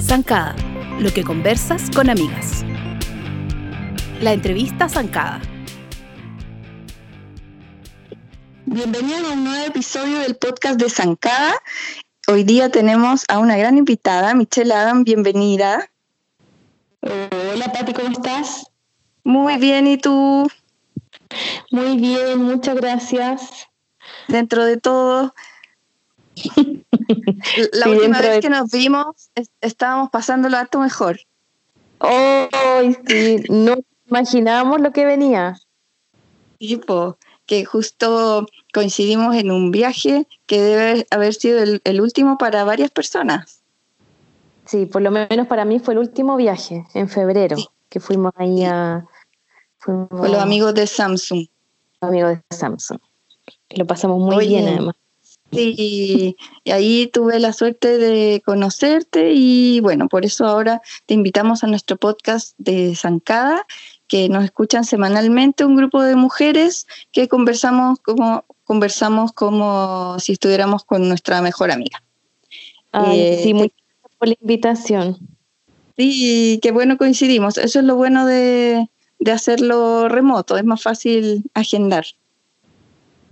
Zancada, lo que conversas con amigas. La entrevista Zancada. Bienvenidos a un nuevo episodio del podcast de Zancada. Hoy día tenemos a una gran invitada, Michelle Adam, bienvenida. Hola Pati, ¿cómo estás? Muy bien, ¿y tú? Muy bien, muchas gracias. Dentro de todo, la última vez que nos vimos estábamos pasándolo harto mejor. Oh, sí, no imaginábamos lo que venía. Tipo, que justo coincidimos en un viaje que debe haber sido el, último para varias personas. Sí, por lo menos para mí fue el último viaje, en febrero, que fuimos ahí a... Fuimos, Con los amigos de Samsung. Amigos de Samsung. Lo pasamos muy bien además. Sí, y ahí tuve la suerte de conocerte y bueno, por eso ahora te invitamos a nuestro podcast de Zancada, que nos escuchan semanalmente un grupo de mujeres que conversamos como conversamos como si estuviéramos con nuestra mejor amiga. Eh, sí, muchas gracias por la invitación. Sí, qué bueno coincidimos. Eso es lo bueno de, de hacerlo remoto, es más fácil agendar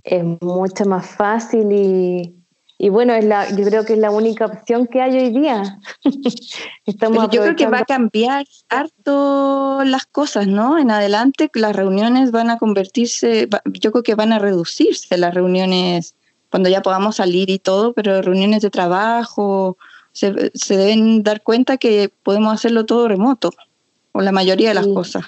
es mucho más fácil y, y bueno, es la, yo creo que es la única opción que hay hoy día. Estamos yo creo que va a cambiar harto las cosas, ¿no? En adelante las reuniones van a convertirse, yo creo que van a reducirse las reuniones cuando ya podamos salir y todo, pero reuniones de trabajo, se, se deben dar cuenta que podemos hacerlo todo remoto, o la mayoría de las cosas.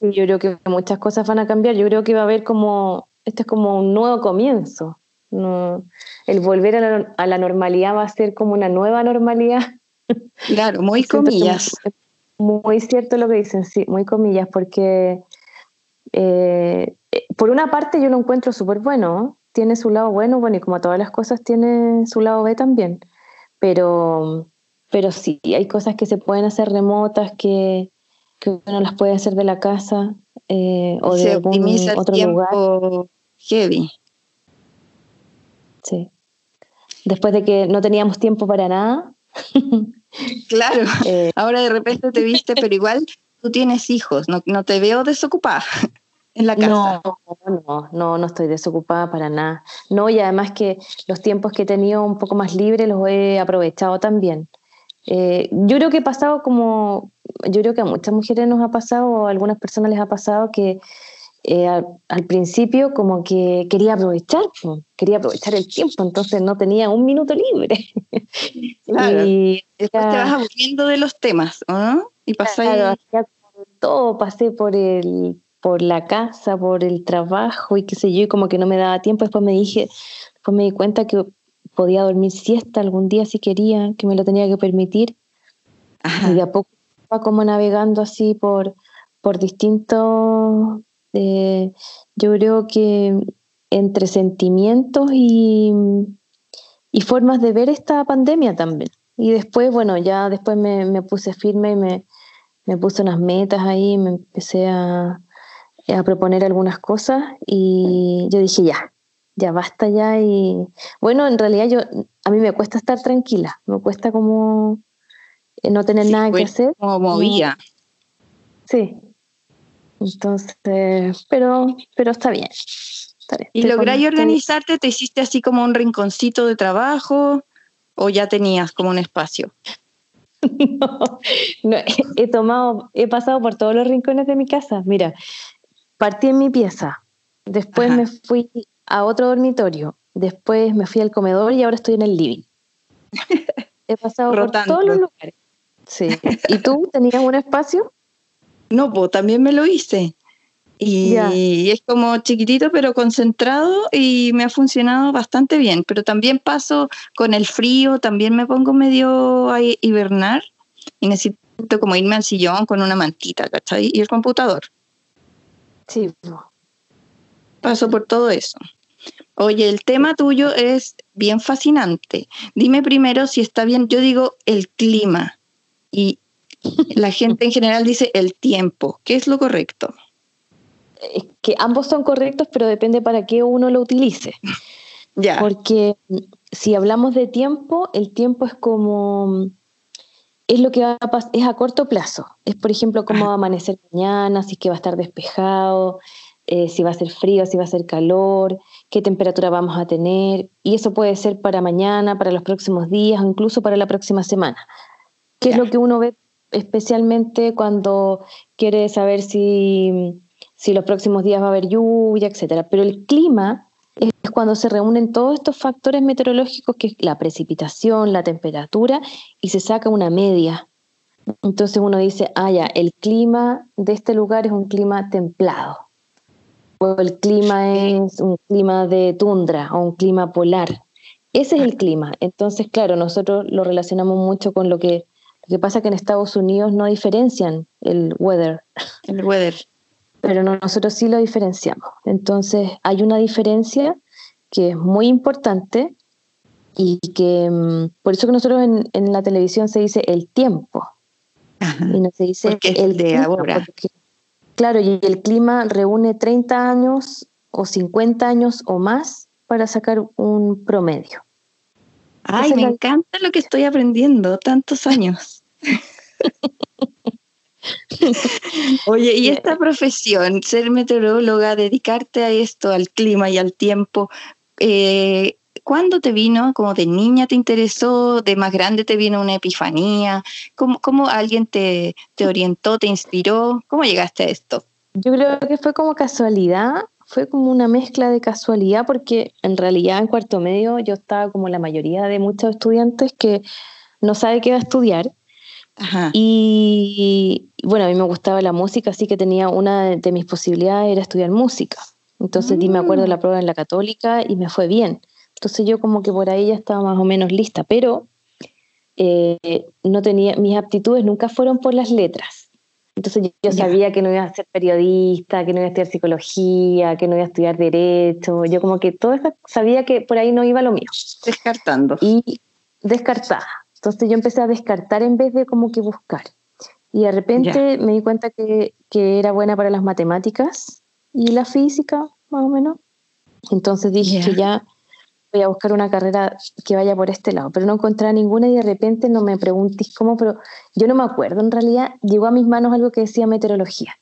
Yo creo que muchas cosas van a cambiar, yo creo que va a haber como este es como un nuevo comienzo. el volver a la, normalidad va a ser como una nueva normalidad. Claro, muy comillas. Muy, cierto lo que dicen, sí, muy comillas, porque eh, por una parte yo lo encuentro súper bueno, tiene su lado bueno, bueno, y como todas las cosas tiene su lado B también, pero, pero sí, hay cosas que se pueden hacer remotas, que, que uno las puede hacer de la casa eh, o de algún otro lugar heavy. Sí. Después de que no teníamos tiempo para nada. claro. Eh, Ahora de repente te viste, pero igual tú tienes hijos, no, no te veo desocupada en la casa. No, no, no, no estoy desocupada para nada. No, y además que los tiempos que he tenido un poco más libres los he aprovechado también. Eh, yo creo que he pasado como, yo creo que a muchas mujeres nos ha pasado, o a algunas personas les ha pasado que eh, al, principio como que quería aprovechar, quería aprovechar el tiempo, entonces no tenía un minuto libre. Claro. y después te vas aburriendo de los temas, Y pasé todo, pasé por el por la casa, por el trabajo y qué sé yo, y como que no me daba tiempo, después me dije, después me di cuenta que podía dormir siesta algún día si quería, que me lo tenía que permitir. Y de a poco iba como navegando así por, por distintos eh, yo creo que entre sentimientos y, y, formas de ver esta pandemia también. Y después, bueno, ya después me, puse firme y me, me, puse unas metas ahí, me empecé a, a proponer algunas cosas y yo dije, ya, ya basta ya y bueno, en realidad yo a mí me cuesta estar tranquila, me cuesta como eh, no tener nada que hacer. Como movía. Sí, entonces, pero, pero está bien. ¿Y lográis organizarte? ¿Te hiciste así como un rinconcito de trabajo o ya tenías como un espacio? no, he tomado, he pasado por todos los rincones de mi casa. Mira, partí en mi pieza, después me fui a otro dormitorio, después me fui al comedor y ahora estoy en el living. He pasado por todos los lugares. Sí. ¿Y tú tenías un espacio? No, pues también me lo hice. Y, es como chiquitito pero concentrado y me ha funcionado bastante bien. Pero también paso con el frío, también me pongo medio a hibernar y necesito como irme al sillón con una mantita, ¿cachai? Y el computador. Sí. Paso por todo eso. Oye, el tema tuyo es bien fascinante. Dime primero si está bien. Yo digo el clima. Y la gente en general dice el tiempo. ¿Qué es lo correcto? que ambos son correctos, pero depende para qué uno lo utilice. Ya. Porque si hablamos de tiempo, el tiempo es como es lo que va a pasar, es a corto plazo. Es, por ejemplo, cómo va a amanecer mañana, si es que va a estar despejado, eh, si va a ser frío, si va a ser calor, qué temperatura vamos a tener. Y eso puede ser para mañana, para los próximos días o incluso para la próxima semana. ¿Qué es lo que uno ve especialmente cuando quiere saber si, si los próximos días va a haber lluvia, etcétera? Pero el clima es cuando se reúnen todos estos factores meteorológicos, que es la precipitación, la temperatura, y se saca una media. Entonces uno dice, ah, ya, el clima de este lugar es un clima templado, o el clima es un clima de tundra, o un clima polar. Ese es el clima. Entonces, claro, nosotros lo relacionamos mucho con lo que, lo que pasa que en Estados Unidos no diferencian el weather. El weather pero nosotros sí lo diferenciamos. Entonces hay una diferencia que es muy importante y que mm, por eso que nosotros en, la televisión se dice el tiempo y no se dice el de ahora. claro, y el clima reúne 30 años o 50 años o más para sacar un promedio. Ay, me encanta lo que estoy aprendiendo, tantos años. Oye, y esta profesión, ser meteoróloga, dedicarte a esto, al clima y al tiempo, eh, ¿cuándo te vino? ¿Como de niña te interesó? ¿De más grande te vino una epifanía? ¿Cómo, cómo alguien te, te orientó, te inspiró? ¿Cómo llegaste a esto? Yo creo que fue como casualidad, fue como una mezcla de casualidad, porque en realidad en cuarto medio yo estaba como la mayoría de muchos estudiantes que no sabe qué va a estudiar y bueno, a mí me gustaba la música, así que tenía una de mis posibilidades era estudiar música. Entonces di, me acuerdo la mm. prueba en la católica y me fue bien. Entonces yo como que por ahí ya estaba más o menos lista, pero eh, no tenía, mis aptitudes nunca fueron por las letras. Entonces yo, sabía que no iba a ser periodista, que no iba a estudiar psicología, que no iba a estudiar derecho. Yo como que todo sabía que por ahí no iba lo mío. Descartando. Y descartada. Entonces yo empecé a descartar en vez de como que buscar. Y de repente me di cuenta que, que, era buena para las matemáticas y la física, más o menos. Entonces dije que ya voy a buscar una carrera que vaya por este lado, pero no encontré ninguna y de repente no me preguntes cómo, pero yo no me acuerdo, en realidad llegó a mis manos algo que decía meteorología.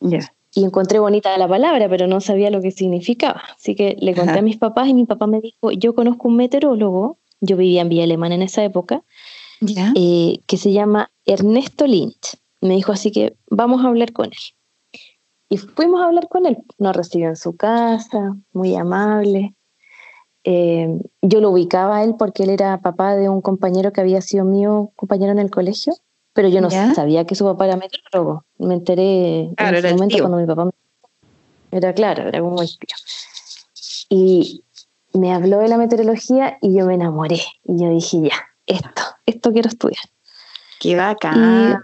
Y encontré bonita la palabra, pero no sabía lo que significaba. Así que le conté a mis papás y mi papá me dijo, yo conozco un meteorólogo yo vivía en Villa Alemana en esa época, eh, que se llama Ernesto Lynch. Me dijo así que vamos a hablar con él. Y fuimos a hablar con él. Nos recibió en su casa, muy amable. Eh, yo lo ubicaba a él porque él era papá de un compañero que había sido mío compañero en el colegio, pero yo no sabía que su papá era meteorólogo. Me enteré en ese momento cuando mi papá me... Era claro, era como el tío. Y me habló de la meteorología y yo me enamoré. Y yo dije, ya, esto, esto quiero estudiar. Qué bacán.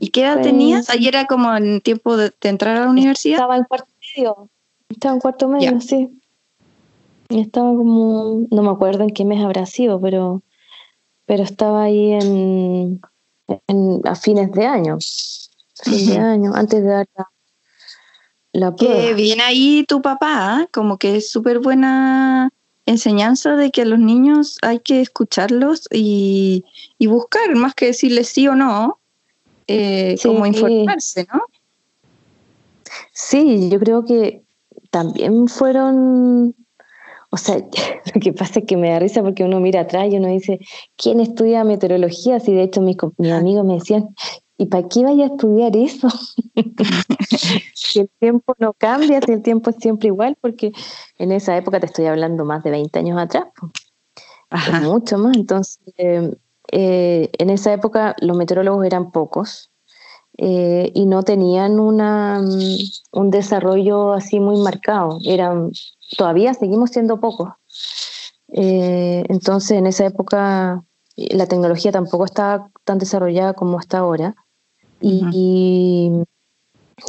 ¿Y, qué edad tenías? Ayer era como en tiempo de, entrar a la universidad. Estaba en cuarto medio. Estaba en cuarto medio, sí. Y estaba como, no me acuerdo en qué mes habrá sido, pero, pero estaba ahí en, a fines de año. Fin de año, antes de dar la, que viene ahí tu papá, ¿ah? como que es súper buena enseñanza de que a los niños hay que escucharlos y, buscar, más que decirles sí o no, eh, como informarse, ¿no? Sí, yo creo que también fueron, o sea, lo que pasa es que me da risa porque uno mira atrás y uno dice, ¿quién estudia meteorología? Si de hecho mis, mis amigos me decían, ¿y para qué vaya a estudiar eso? si el tiempo no cambia, si el tiempo es siempre igual, porque en esa época te estoy hablando más de 20 años atrás, mucho más. Entonces, eh, eh, en esa época los meteorólogos eran pocos eh, y no tenían una, mm, un desarrollo así muy marcado. Eran, todavía seguimos siendo pocos. entonces, en esa época la tecnología tampoco estaba tan desarrollada como está ahora y,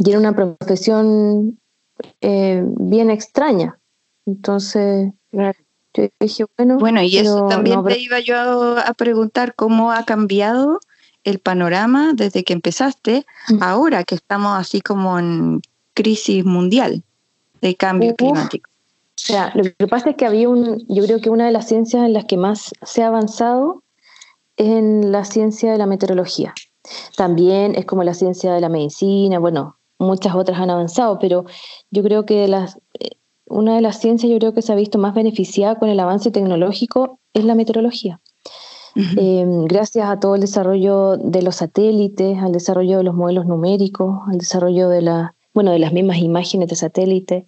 era una profesión eh, bien extraña. Entonces, yo dije, bueno. Bueno, y eso también te iba yo a preguntar cómo ha cambiado el panorama desde que empezaste, ahora que estamos así como en crisis mundial de cambio climático. Sea, lo que pasa es que había un, yo creo que una de las ciencias en las que más se ha avanzado es en la ciencia de la meteorología. También es como la ciencia de la medicina, bueno, muchas otras han avanzado, pero yo creo que las, eh, una de las ciencias yo creo que se ha visto más beneficiada con el avance tecnológico es la meteorología. Em, gracias a todo el desarrollo de los satélites, al desarrollo de los modelos numéricos, al desarrollo de, la, bueno, de las mismas imágenes de satélite,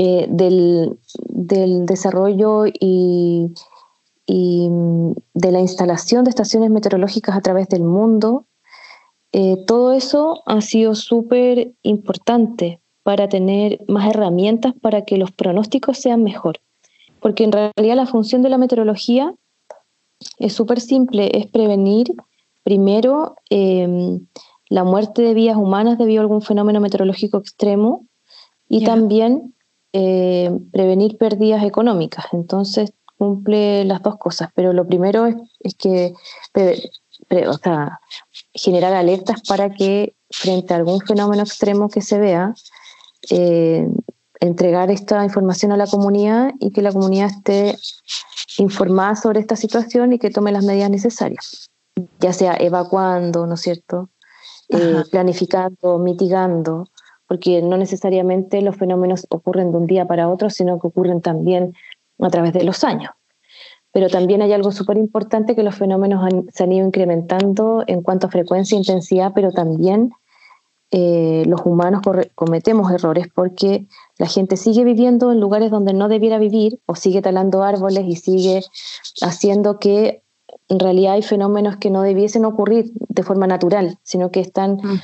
eh, del, desarrollo y, y, mm, de la instalación de estaciones meteorológicas a través del mundo, eh, todo eso ha sido súper importante para tener más herramientas para que los pronósticos sean mejor. Porque en realidad la función de la meteorología es súper simple, es prevenir primero em, la muerte de vías humanas debido a algún fenómeno meteorológico extremo y también em, prevenir pérdidas económicas. Entonces cumple las dos cosas, pero lo primero es, que generar alertas para que frente a algún fenómeno extremo que se vea, eh, entregar esta información a la comunidad y que la comunidad esté informada sobre esta situación y que tome las medidas necesarias, ya sea evacuando, ¿no es cierto? Eh, planificando, mitigando, porque no necesariamente los fenómenos ocurren de un día para otro, sino que ocurren también a través de los años. Pero también hay algo súper importante que los fenómenos se han ido incrementando en cuanto a frecuencia e intensidad, pero también eh, los humanos cometemos errores porque la gente sigue viviendo en lugares donde no debiera vivir o sigue talando árboles y sigue haciendo que en realidad hay fenómenos que no debiesen ocurrir de forma natural, sino que están mm.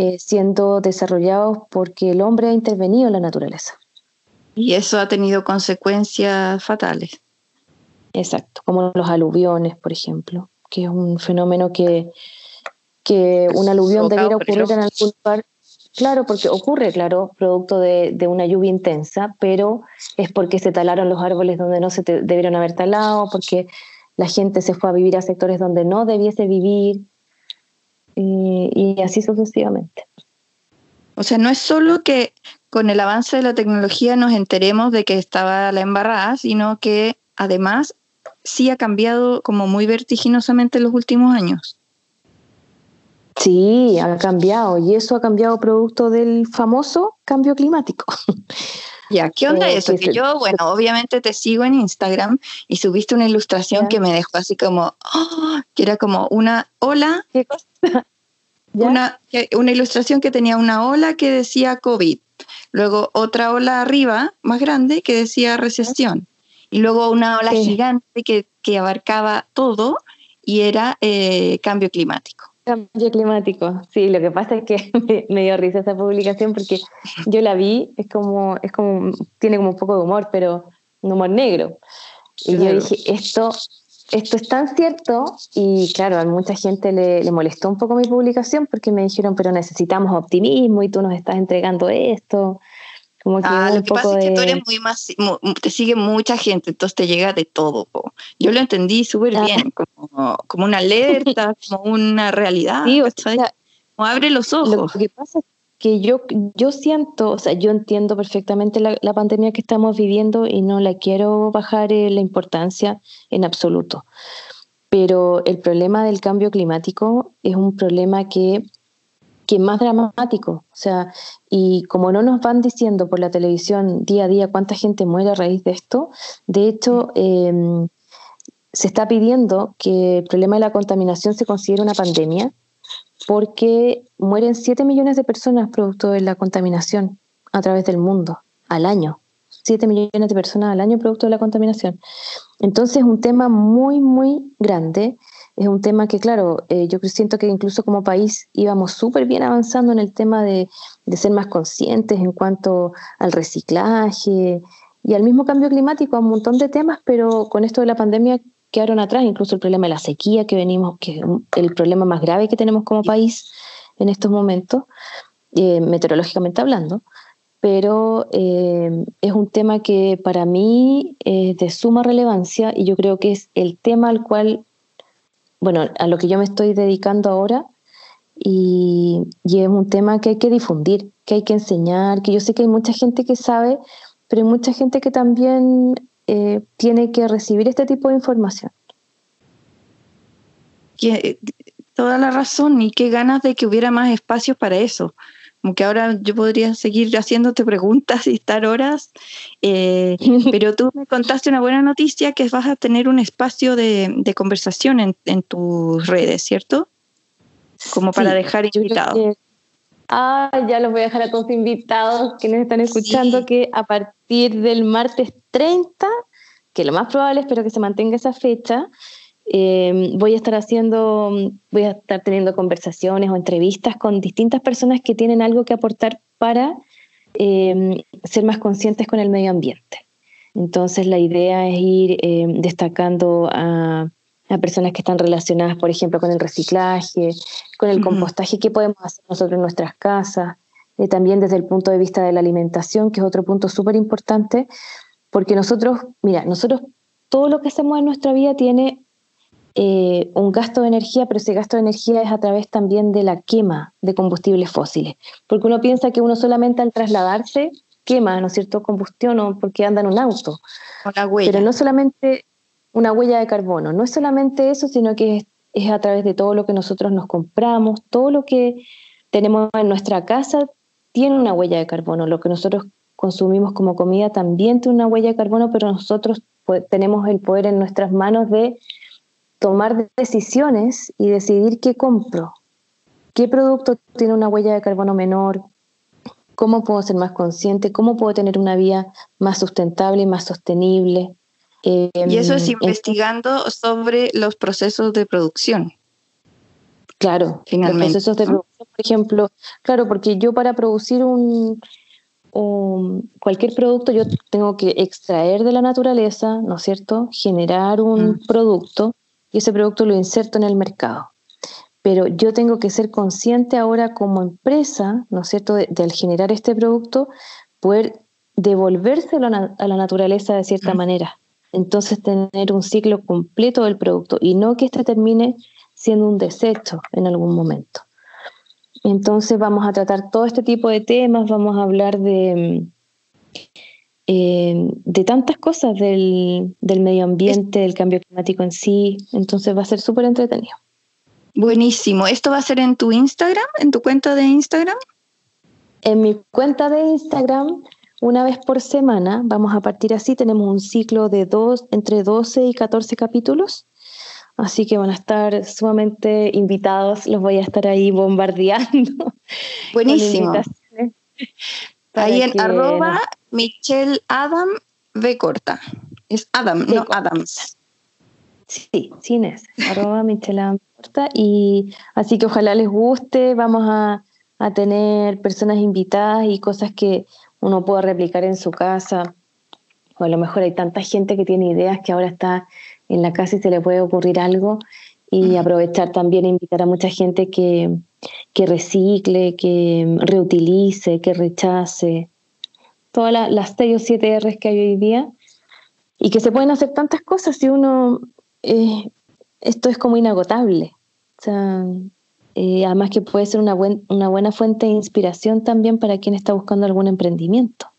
Eh, siendo desarrollados porque el hombre ha intervenido en la naturaleza. Y eso ha tenido consecuencias fatales. Exacto, como los aluviones, por ejemplo, que es un fenómeno que, que un aluvión debiera ocurrir en algún lugar. Claro, porque ocurre, claro, producto de, una lluvia intensa, pero es porque se talaron los árboles donde no se debieron haber talado, porque la gente se fue a vivir a sectores donde no debiese vivir, y, y así sucesivamente. O sea, no es solo que con el avance de la tecnología nos enteremos de que estaba la embarrada, sino que además sí ha cambiado como muy vertiginosamente en los últimos años. Sí, ha cambiado y eso ha cambiado producto del famoso cambio climático. Ya, ¿qué onda eh, eso? Que, yo, bueno, obviamente te sigo en Instagram y subiste una ilustración que me dejó así como, ¡oh! que era como una ola. ¿Qué cosa? Una, una ilustración que tenía una ola que decía COVID, luego otra ola arriba, más grande, que decía recesión, y luego una ola gigante que, que, abarcaba todo y era eh, cambio climático. Cambio climático, sí, lo que pasa es que me, dio risa esa publicación porque yo la vi, es como, es como, tiene como un poco de humor, pero un humor negro. Y yo dije, esto, esto es tan cierto, y claro, a mucha gente le, le, molestó un poco mi publicación porque me dijeron, pero necesitamos optimismo y tú nos estás entregando esto. Como que ah, lo que pasa es que tú eres muy más, te sigue mucha gente, entonces te llega de todo. Yo lo entendí súper ah. bien, como, como, una alerta, como una realidad. Sí, o sea, como abre los ojos. Lo que pasa es que yo, yo siento, o sea, yo entiendo perfectamente la, la pandemia que estamos viviendo y no la quiero bajar eh, la importancia en absoluto. Pero el problema del cambio climático es un problema que que más dramático. O sea, y como no nos van diciendo por la televisión día a día cuánta gente muere a raíz de esto, de hecho, em, se está pidiendo que el problema de la contaminación se considere una pandemia porque mueren 7 millones de personas producto de la contaminación a través del mundo al año. 7 millones de personas al año producto de la contaminación. Entonces es un tema muy, muy grande es un tema que, claro, eh, yo siento que incluso como país íbamos súper bien avanzando en el tema de, ser más conscientes en cuanto al reciclaje y al mismo cambio climático, a un montón de temas, pero con esto de la pandemia quedaron atrás, incluso el problema de la sequía que venimos, que es el problema más grave que tenemos como país en estos momentos, eh, meteorológicamente hablando pero eh, es un tema que para mí es de suma relevancia y yo creo que es el tema al cual bueno, a lo que yo me estoy dedicando ahora y, es un tema que hay que difundir, que hay que enseñar, que yo sé que hay mucha gente que sabe, pero hay mucha gente que también eh, tiene que recibir este tipo de información. toda la razón y qué ganas de que hubiera más espacios para eso. Como que ahora yo podría seguir haciéndote preguntas y estar horas, eh, pero tú me contaste una buena noticia que vas a tener un espacio de, conversación en, tus redes, ¿cierto? Como para dejar invitados. Ah, ya los voy a dejar a todos invitados que nos están escuchando que a partir del martes 30, que lo más probable espero que se mantenga esa fecha, eh, voy a estar haciendo, voy a estar teniendo conversaciones o entrevistas con distintas personas que tienen algo que aportar para eh, ser más conscientes con el medio ambiente. Entonces la idea es ir eh, destacando a, personas que están relacionadas, por ejemplo, con el reciclaje, con el compostaje, qué podemos hacer nosotros en nuestras casas, también desde el punto de vista de la alimentación, que es otro punto súper importante, porque nosotros, mira, nosotros todo lo que hacemos en nuestra vida tiene eh, un gasto de energía, pero ese gasto de energía es a través también de la quema de combustibles fósiles. Porque uno piensa que uno solamente al trasladarse quema, ¿no es cierto?, combustión o porque anda en un auto. Pero no solamente una huella de carbono, no es solamente eso, sino que es, es a través de todo lo que nosotros nos compramos, todo lo que tenemos en nuestra casa tiene una huella de carbono. Lo que nosotros consumimos como comida también tiene una huella de carbono, pero nosotros tenemos el poder en nuestras manos de tomar decisiones y decidir qué compro, qué producto tiene una huella de carbono menor, cómo puedo ser más consciente, cómo puedo tener una vida más sustentable y más sostenible. y eso es em, investigando sobre los procesos de producción. Claro, Finalmente, los procesos de producción, por ejemplo, claro, porque yo para producir un, cualquier producto yo tengo que extraer de la naturaleza, ¿no es cierto? Generar un mm. producto y ese producto lo inserto en el mercado. Pero yo tengo que ser consciente ahora como empresa, ¿no es cierto?, de, al generar este producto, poder devolvérselo a la naturaleza de cierta manera. Entonces tener un ciclo completo del producto y no que este termine siendo un desecho en algún momento. Entonces vamos a tratar todo este tipo de temas, vamos a hablar de eh, de tantas cosas del, medio ambiente, del cambio climático en sí. Entonces va a ser súper entretenido. Buenísimo. ¿Esto va a ser en tu Instagram, en tu cuenta de Instagram? En mi cuenta de Instagram, una vez por semana, vamos a partir así, tenemos un ciclo de dos, entre 12 y 14 capítulos. Así que van a estar sumamente invitados, los voy a estar ahí bombardeando. Buenísimo. Ahí en arroba Michelle Adam B corta. Es Adam, no Adams. Sí, sin es. arroba Michelle Adam corta. Y así que ojalá les guste. Vamos a, a tener personas invitadas y cosas que uno pueda replicar en su casa. O a lo mejor hay tanta gente que tiene ideas que ahora está en la casa y se le puede ocurrir algo. Y aprovechar también e invitar a mucha gente que, que recicle, que reutilice, que rechace, todas las 6 o 7 R's que hay hoy día, y que se pueden hacer tantas cosas si uno, eh, esto es como inagotable. O sea, eh, además que puede ser una, una buena fuente de inspiración también para quien está buscando algún emprendimiento.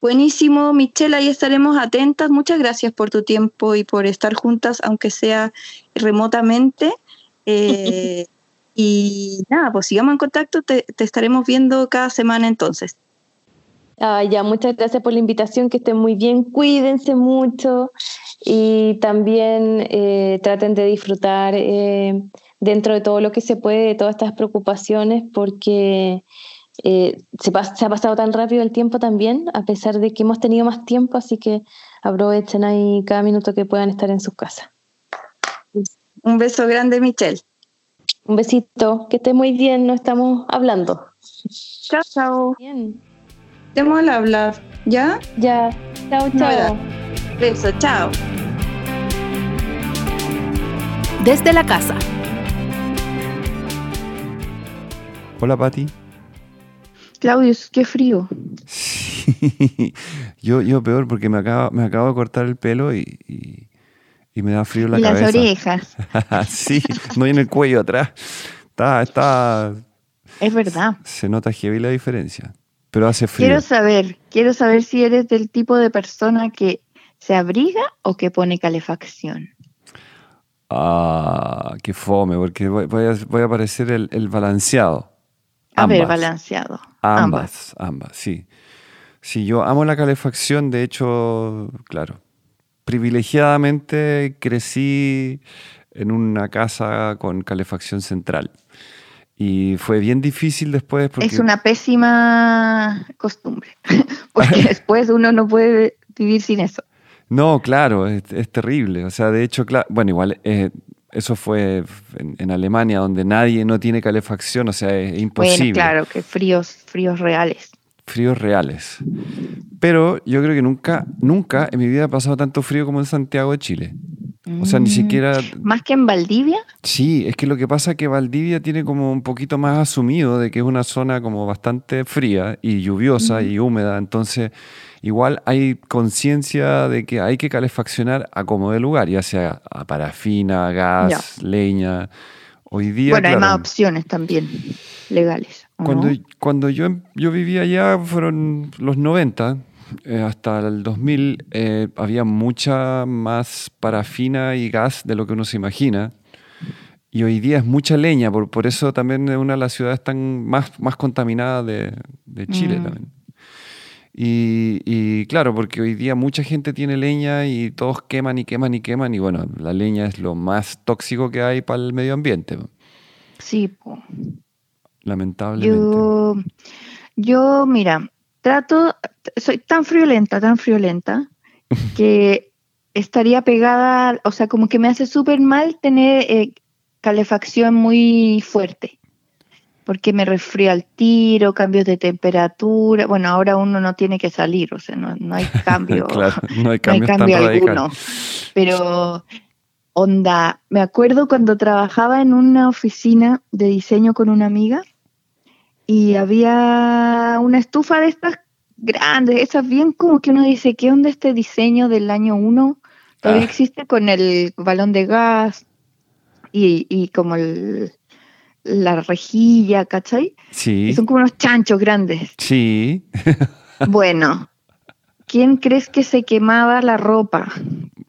Buenísimo, Michelle, ahí estaremos atentas. Muchas gracias por tu tiempo y por estar juntas, aunque sea remotamente. Eh, y nada, pues sigamos en contacto, te, estaremos viendo cada semana entonces. Ah, ya, muchas gracias por la invitación, que estén muy bien, cuídense mucho y también eh, traten de disfrutar eh, dentro de todo lo que se puede de todas estas preocupaciones porque eh, se, se, ha pasado tan rápido el tiempo también, a pesar de que hemos tenido más tiempo, así que aprovechen ahí cada minuto que puedan estar en sus casas. Un beso grande, Michelle. Un besito, que esté muy bien, no estamos hablando. Chao, chao. Bien. Estemos al hablar, ¿ya? Ya. Chao, chao. Beso, chao. Desde la casa. Hola, Pati. Claudio, qué frío. yo, yo peor porque me acabo, me acabo de cortar el pelo y y me da frío la cabeza. Las orejas. sí, no en el cuello atrás. Está, está. Es verdad. Se nota heavy la diferencia. Pero hace frío. Quiero saber, quiero saber si eres del tipo de persona que se abriga o que pone calefacción. Ah, qué fome, porque voy, a, parecer el, balanceado. A ver, balanceado. Ambas, ambas, sí. Sí, yo amo la calefacción, de hecho, claro, privilegiadamente crecí en una casa con calefacción central. Y fue bien difícil después porque... Es una pésima costumbre, porque después uno no puede vivir sin eso. No, claro, es, terrible. O sea, de hecho, bueno, igual eh, eso fue en, Alemania, donde nadie no tiene calefacción, o sea, es imposible. claro, que fríos, fríos reales. Fríos reales. Pero yo creo que nunca, nunca en mi vida ha pasado tanto frío como en Santiago de Chile. O sea, ni mm. siquiera... ¿Más que en Valdivia? Sí, es que lo que pasa es que Valdivia tiene como un poquito más asumido de que es una zona como bastante fría y lluviosa y húmeda, entonces igual hay conciencia de que hay que calefaccionar a como de lugar, ya sea a parafina, gas, leña. Hoy día... Bueno, hay más opciones también legales. Cuando, cuando yo, yo vivía allá fueron los 90, eh, hasta el 2000 eh, había mucha más parafina y gas de lo que uno se imagina. Y hoy día es mucha leña, por, por eso también es una de las ciudades tan más, más contaminadas de, de Chile mm. también. Y, y, claro, porque hoy día mucha gente tiene leña y todos queman y queman y queman. Y bueno, la leña es lo más tóxico que hay para el medio ambiente. Sí, lamentablemente. Yo, yo, mira, trato, soy tan friolenta, tan friolenta, que estaría pegada, o sea, como que me hace súper mal tener eh, calefacción muy fuerte, porque me resfría al tiro, cambios de temperatura, bueno, ahora uno no tiene que salir, o sea, no, hay cambio, no hay cambio, alguno, pero onda, me acuerdo cuando trabajaba en una oficina de diseño con una amiga, y había una estufa de estas grandes, esas bien como que uno dice, ¿qué onda este diseño del año 1? Todavía ah. existe con el balón de gas y, y como el, la rejilla, ¿cachai? Sí. son como unos chanchos grandes. Sí. bueno, ¿quién crees que se quemaba la ropa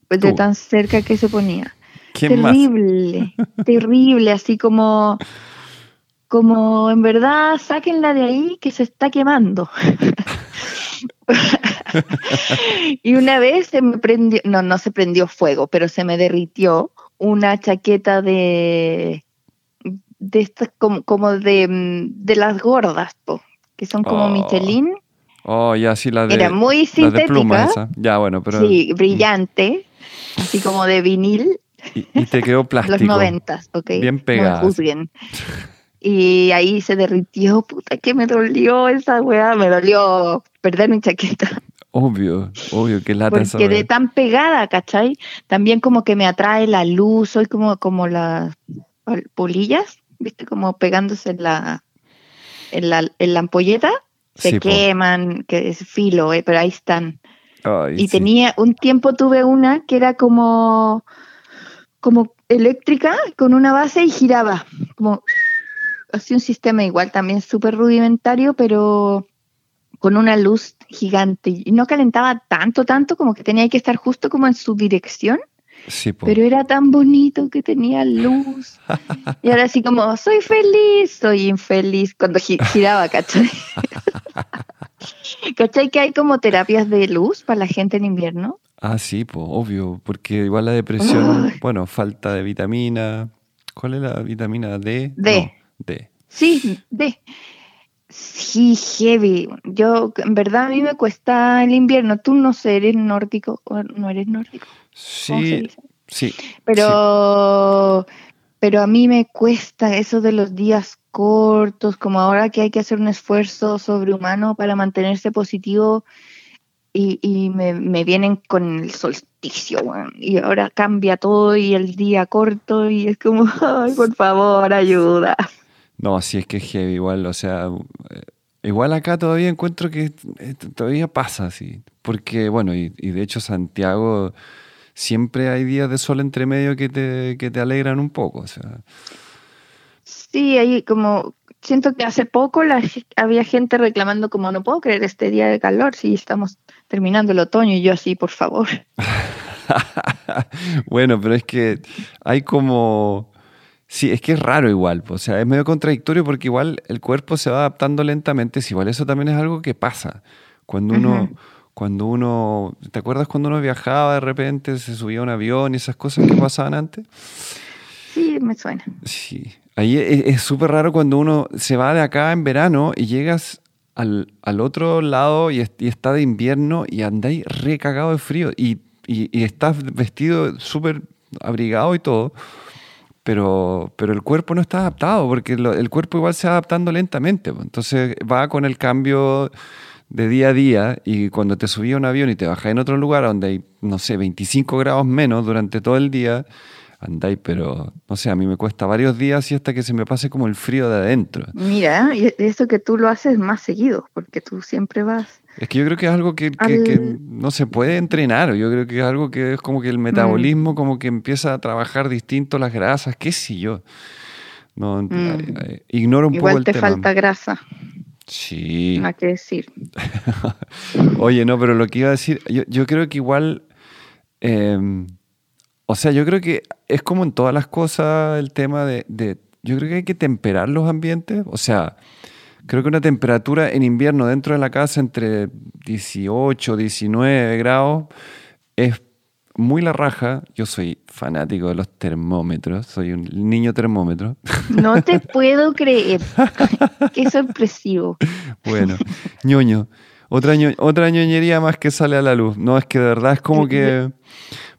de tan cerca que se ponía? terrible, terrible, así como como en verdad sáquenla de ahí que se está quemando. y una vez se me prendió, no, no se prendió fuego, pero se me derritió una chaqueta de, de estas como, como de, de, las gordas, que son como oh. Michelin. Oh, ya sí, la de. Era muy sintética. Ya, bueno, pero. Sí, brillante, así como de vinil. Y, te quedó plástico. Los noventas, ok. Bien pegada. No y ahí se derritió, puta, que me dolió esa weá, me dolió perder mi chaqueta. Obvio, obvio, que lata Porque de tan pegada, ¿cachai? También como que me atrae la luz, soy como, como las polillas, ¿viste? Como pegándose en la, en la, en la ampolleta, se queman, que es filo, eh, pero ahí están. y tenía, un tiempo tuve una que era como, como eléctrica, con una base y giraba, como así un sistema igual también súper rudimentario, pero con una luz gigante. Y no calentaba tanto, tanto, como que tenía que estar justo como en su dirección. Sí, pero era tan bonito que tenía luz. y ahora así como, soy feliz, soy infeliz, cuando giraba, ¿cachai? ¿Cachai que hay como terapias de luz para la gente en invierno? Ah, sí, pues, obvio, porque igual la depresión, bueno, falta de vitamina. ¿Cuál es la vitamina D? D. Sí, D. Sí, heavy. Yo, en verdad, a mí me cuesta el invierno. Tú no sé, eres nórdico o no eres nórdico. Sí, sí. Pero, pero a mí me cuesta eso de los días cortos, como ahora que hay que hacer un esfuerzo sobrehumano para mantenerse positivo y, y me, me, vienen con el solsticio, y ahora cambia todo y el día corto y es como, ay, por favor, ayuda. No, sí es que es heavy, igual, o sea, eh, igual acá todavía encuentro que eh, todavía pasa así, porque bueno, y, de hecho Santiago siempre hay días de sol entre medio que te, que te alegran un poco, o sea. Sí, hay como, siento que hace poco la, había gente reclamando como no puedo creer este día de calor si estamos terminando el otoño y yo así, por favor. bueno, pero es que hay como... Sí, es que es raro igual, o sea, es medio contradictorio porque igual el cuerpo se va adaptando lentamente, si igual eso también es algo que pasa. Cuando uno, cuando uno, ¿te acuerdas cuando uno viajaba de repente, se subía a un avión y esas cosas que pasaban antes? Sí, me suena. Sí, ahí es súper raro cuando uno se va de acá en verano y llegas al, otro lado y, está de invierno y andáis recagado de frío y, y estás vestido súper abrigado y todo pero, pero el cuerpo no está adaptado, porque el cuerpo igual se va adaptando lentamente. Entonces va con el cambio de día a día y cuando te subí a un avión y te bajás en otro lugar donde hay, no sé, 25 grados menos durante todo el día, andáis, pero no sé, a mí me cuesta varios días y hasta que se me pase como el frío de adentro. Mira, y eso que tú lo haces más seguido, porque tú siempre vas. Es que yo creo que es algo que, no se puede entrenar, yo creo que es algo que es como que el mm. metabolismo como que empieza a trabajar distinto las grasas, qué sé yo. No, mm. Ignoro un Igual poco el te falta grasa. Sí. Nada que decir. Oye, no, pero lo que iba a decir, yo, yo creo que igual... Em, o sea, yo creo que es como en todas las cosas el tema de, Yo creo que hay que temperar los ambientes. O sea, creo que una temperatura en invierno dentro de la casa entre 18, 19 grados es muy la raja. Yo soy fanático de los termómetros, soy un niño termómetro. No te puedo creer. Qué sorpresivo. Bueno, ñoño. Otra, otra ñoñería más que sale a la luz. No, es que de verdad es como que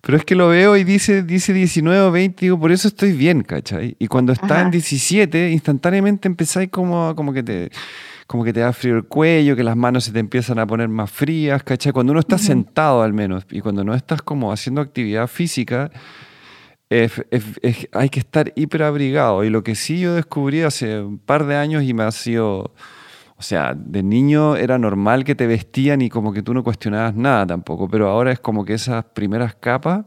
pero es que lo veo y dice, dice 19 o 20, digo, por eso estoy bien, ¿cachai? Y cuando está en 17, instantáneamente empezáis como, como que te como que te da frío el cuello, que las manos se te empiezan a poner más frías, ¿cachai? Cuando uno está sentado al menos y cuando no estás como haciendo actividad física, hay que estar hiper abrigado. Y lo que sí yo descubrí hace un par de años y me ha sido o sea, de niño era normal que te vestían y como que tú no cuestionabas nada tampoco, pero ahora es como que esas primeras capas...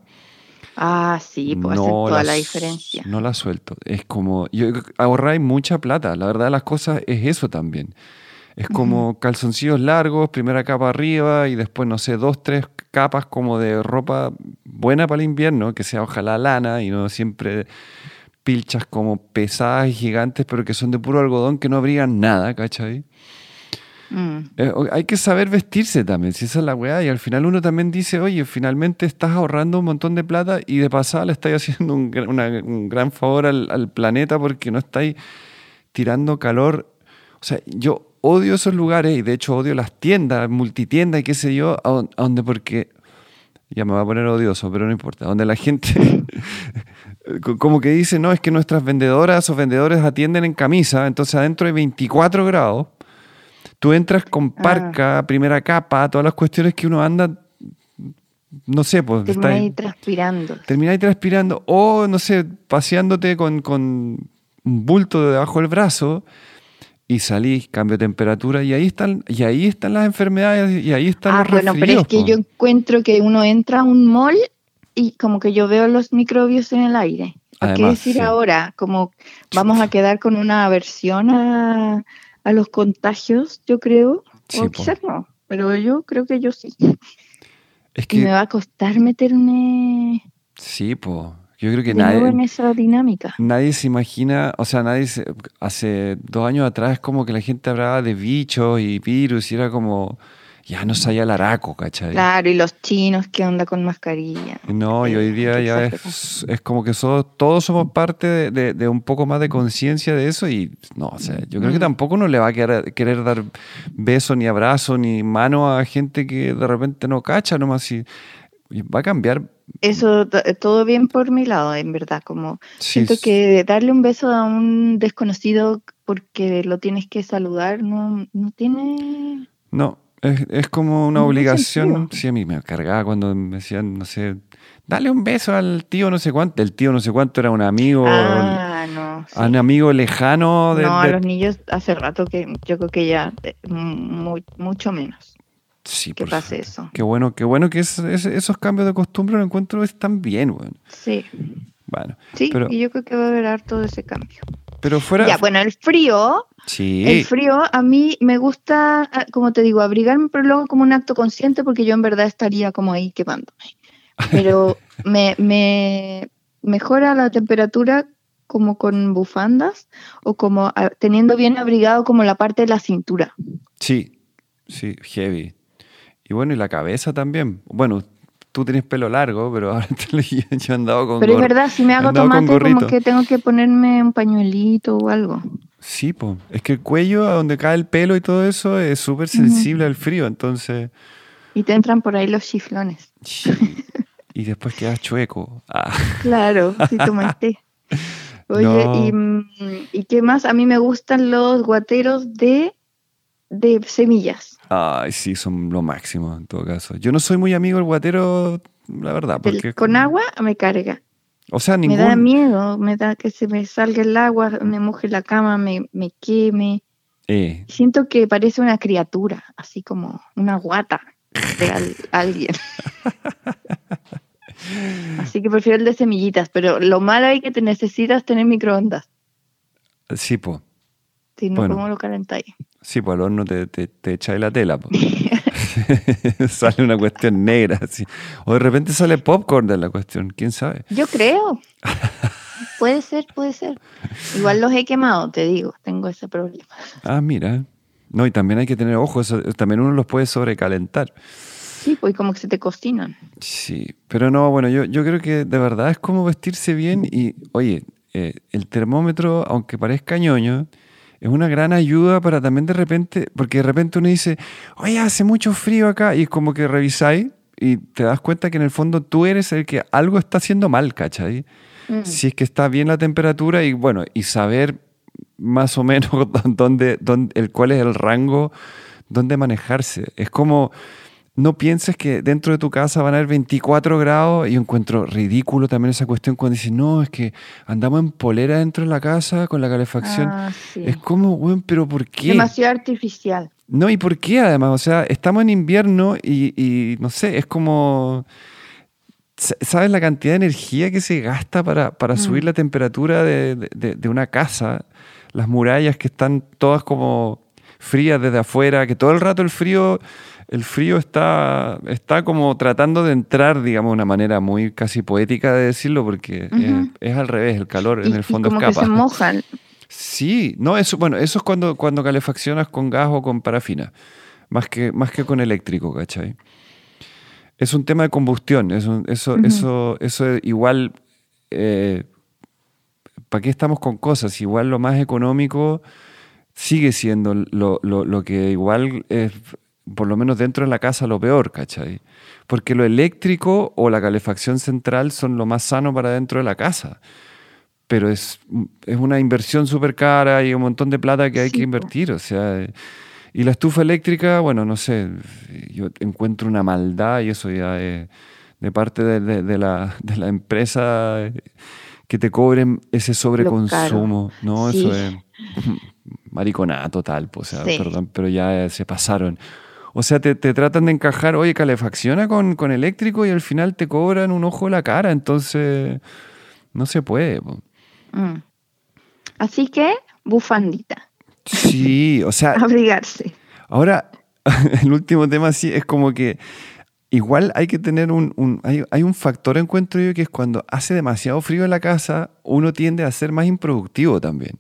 Ah, sí, puede hacer toda la diferencia. No la suelto. Es como, yo ahorráis mucha plata. La verdad de las cosas es eso también. Es como calzoncillos largos, primera capa arriba y después, no sé, dos, tres capas como de ropa buena para el invierno, que sea ojalá lana y no siempre pilchas como pesadas y gigantes, pero que son de puro algodón que no abrigan nada, ¿cachai? Mm. Eh, hay que saber vestirse también, si esa es la weá. Y al final uno también dice, oye, finalmente estás ahorrando un montón de plata y de pasada le estáis haciendo un, gran favor al, planeta porque no estáis tirando calor. O sea, yo odio esos lugares y de hecho odio las tiendas, multitiendas y qué sé yo, a donde porque, ya me va a poner odioso, pero no importa, donde la gente como que dice, no, es que nuestras vendedoras o vendedores atienden en camisa, entonces adentro hay 24 grados, tú entras con ah. parca, primera capa, todas las cuestiones que uno anda, no sé, pues... Termina ahí transpirando. Termina ahí transpirando, o no sé, paseándote con, con un bulto debajo del brazo y salís, cambio de temperatura y ahí están y ahí están las enfermedades y ahí están ah, los bueno, pero es que yo encuentro que uno entra a un mall y como que yo veo los microbios en el aire. qué decir ahora? Como vamos a quedar con una aversión a, los contagios, yo creo. o quizás no, pero yo creo que yo sí. Es que... Y me va a costar meterme... Sí, pues. Yo creo que nadie. en esa dinámica. Nadie se imagina, o sea, nadie se, hace dos años atrás como que la gente hablaba de bichos y virus y era como ya no sabía el araco, ¿cachai? Claro, y los chinos, ¿qué onda con mascarilla? No, y hoy día ya es, es, como que todos somos parte de, de, un poco más de conciencia de eso y no, o sea, yo creo que tampoco uno le va a querer, querer dar beso, ni abrazo, ni mano a gente que de repente no cacha nomás y va a cambiar. Eso, todo bien por mi lado, en verdad, como siento que darle un beso a un desconocido porque lo tienes que saludar no, no tiene... No, es, como una obligación. Sí, a mí me cargaba cuando me decían, no sé, dale un beso al tío no sé cuánto. El tío no sé cuánto era un amigo. Ah, no. Un amigo lejano. De, no, a los niños hace rato que yo creo que ya eh, mucho menos. Sí, que pase eso. Qué bueno, qué bueno que esos cambios de costumbre lo encuentro están bien, bueno. Sí. Bueno. Sí, y yo creo que va a haber harto de ese cambio. Pero fuera. Ya, bueno, el frío. Sí. El frío, a mí me gusta, ah, como te digo, abrigarme, pero luego como un acto consciente, porque yo en verdad estaría como ahí quemándome. Pero me, me mejora la temperatura como con bufandas o como ah, teniendo bien abrigado como la parte de la cintura. Sí, sí, heavy. Y bueno, y la cabeza también. Bueno, tú tienes pelo largo, pero ahora te yo he andado con Pero es verdad, si me hago tomate como que tengo que ponerme un pañuelito o algo. Sí, pues. Es que el cuello, a donde cae el pelo y todo eso, es súper sensible al frío, entonces... Y te entran por ahí los chiflones. Y después quedas chueco. Ah. Claro, sí tomaste. Oye, y, qué más? A mí me gustan los guateros de, de semillas. Ay, sí, son lo máximo en todo caso. Yo no soy muy amigo del guatero, la verdad. Porque con agua me carga. O sea, ningún... Me da miedo, me da que se me salga el agua, me moje la cama, me, me queme. Eh. Siento que parece una criatura, así como una guata de alguien. Así que prefiero el de semillitas, pero lo malo es que te necesitas tener microondas. Sí, pues. Si no, ¿cómo lo calentáis? Sí, pues al horno te, te, te echáis la tela. sale una cuestión negra. Así. O de repente sale popcorn de la cuestión, quién sabe. Yo creo. puede ser, puede ser. Igual los he quemado, te digo, tengo ese problema. Ah, mira. No, y también hay que tener ojo, también uno los puede sobrecalentar. Sí, pues como que se te cocinan. Sí, pero no, bueno, yo, yo creo que de verdad es como vestirse bien y, oye, eh, el termómetro, aunque parezca ñoño, es una gran ayuda para también de repente, porque de repente uno dice, oye, hace mucho frío acá, y es como que revisáis y te das cuenta que en el fondo tú eres el que algo está haciendo mal, ¿cachai? Mm. Si es que está bien la temperatura y bueno, y saber más o menos dónde, dónde, el, cuál es el rango, dónde manejarse. Es como no pienses que dentro de tu casa van a haber 24 grados. Y encuentro ridículo también esa cuestión cuando dicen, no, es que andamos en polera dentro de la casa con la calefacción. Ah, es como, bueno, pero ¿por qué? Demasiado artificial. No, ¿y por qué además? O sea, estamos en invierno y, no sé, es como... ¿Sabes la cantidad de energía que se gasta para, para subir mm. la temperatura de, de una casa? Las murallas que están todas como frías desde afuera, que todo el rato el frío el frío está, está como tratando de entrar, digamos, de una manera muy casi poética de decirlo, porque es, al revés, el calor en el fondo y como Que se mojan. Sí, no, eso, bueno, eso es cuando, cuando calefaccionas con gas o con parafina, más que, más que con eléctrico, ¿cachai? Es un tema de combustión, eso, eso, eso, eso igual, eh, ¿para qué estamos con cosas? Igual lo más económico sigue siendo lo, lo, lo que igual es por lo menos dentro de la casa, lo peor, ¿cachai? Porque lo eléctrico o la calefacción central son lo más sano para dentro de la casa. Pero es, es una inversión súper cara y un montón de plata que hay que invertir. O sea, y la estufa eléctrica, bueno, no sé, yo encuentro una maldad y eso ya es de parte de, la, de la empresa que te cobren ese sobreconsumo. No, eso es mariconada total, pues, o sea, perdón, pero ya se pasaron. O sea, te, tratan de encajar, oye, calefacciona con, con, eléctrico y al final te cobran un ojo la cara, entonces no se puede. Mm. Así que, bufandita. Sí, o sea... Abrigarse. Ahora, el último tema sí es como que igual hay que tener un... un hay, hay, un factor, encuentro yo, que es cuando hace demasiado frío en la casa, uno tiende a ser más improductivo también.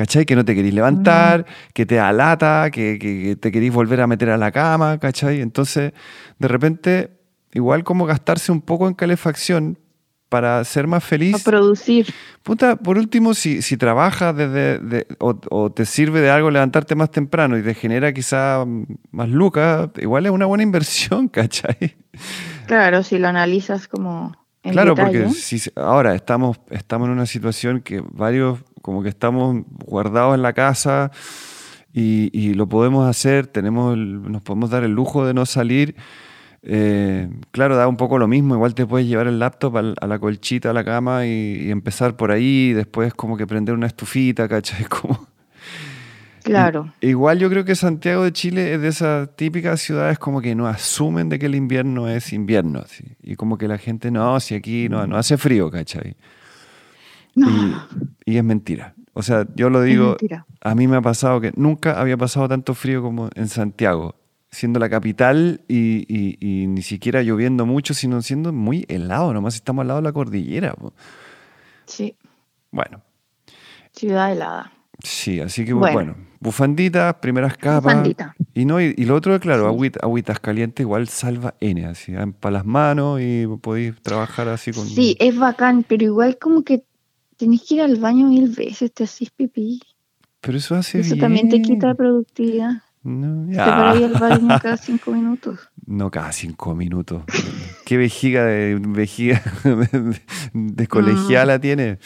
¿Cachai? Que no te querís levantar, mm. que te da lata, que, te querís volver a meter a la cama, ¿cachai? Entonces, de repente, igual como gastarse un poco en calefacción para ser más feliz. A producir. Puta, por último, si, si trabajas desde, o, te sirve de algo levantarte más temprano y te genera quizá más lucas, igual es una buena inversión, ¿cachai? Claro, si lo analizas como... claro, porque si, ahora estamos, estamos en una situación que varios como que estamos guardados en la casa y, lo podemos hacer, tenemos nos podemos dar el lujo de no salir. Eh, claro, da un poco lo mismo, igual te puedes llevar el laptop a, la colchita, a la cama y, empezar por ahí, y después como que prender una estufita, ¿cachai? Como... Claro. igual yo creo que Santiago de Chile es de esas típicas ciudades como que no asumen de que el invierno es invierno, y como que la gente, no, si aquí no, no hace frío, ¿cachai? Y, es mentira. O sea, yo lo digo, a mí me ha pasado que nunca había pasado tanto frío como en Santiago, siendo la capital y, ni siquiera lloviendo mucho, sino siendo muy helado, nomás estamos al lado de la cordillera. Sí. Bueno. Ciudad helada. Sí, así que bueno, bufanditas, primeras capas. Bufandita. Y, no, y, lo otro, claro, agüitas calientes igual salva N, así, para las manos y podéis trabajar así con... Sí, es bacán, pero igual como que tenés que ir al baño mil veces, te haces pipí. Pero eso hace Eso también te quita productividad. No, ya. Te para ir al baño cada cinco minutos. No, cada cinco minutos. ¿Qué vejiga de vejiga de, colegiala mm. tiene?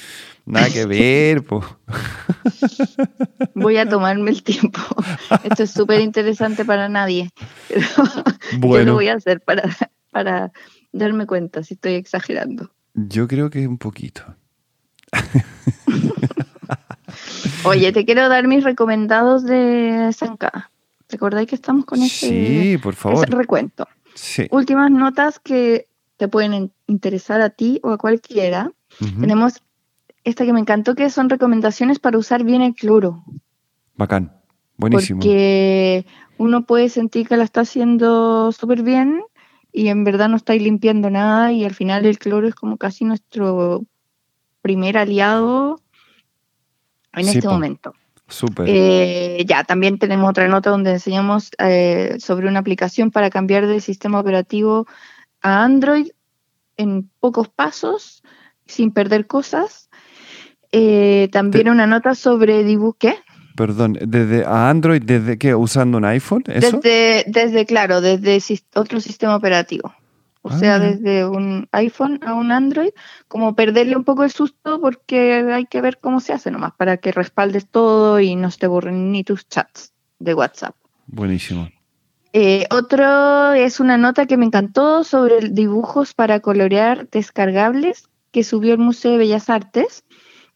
Nada que ver, po. Voy a tomarme el tiempo. Esto es súper interesante para nadie. Pero bueno. yo lo voy a hacer para, para darme cuenta si estoy exagerando. Yo creo que un poquito. Oye, te quiero dar mis recomendados de Zanca. ¿Recordáis que estamos con ese, sí, por favor. recuento? Sí. Últimas notas que te pueden interesar a ti o a cualquiera. Tenemos esta que me encantó, que son recomendaciones para usar bien el cloro. Bacán, buenísimo. Porque uno puede sentir que la está haciendo súper bien y en verdad no estáis limpiando nada y al final el cloro es como casi nuestro primer aliado en este momento. Súper. Eh, ya, también tenemos otra nota donde enseñamos eh, sobre una aplicación para cambiar de sistema operativo a Android en pocos pasos, sin perder cosas. Eh, también una nota sobre dibujo. Perdón, desde a Android, ¿desde qué? ¿Usando un iPhone? Desde, desde, claro, desde otro sistema operativo. O sea, ah. desde un iPhone a un Android, como perderle un poco el susto porque hay que ver cómo se hace nomás, para que respaldes todo y no se te borren ni tus chats de WhatsApp. Buenísimo. Eh, otro es una nota que me encantó sobre dibujos para colorear descargables que subió el Museo de Bellas Artes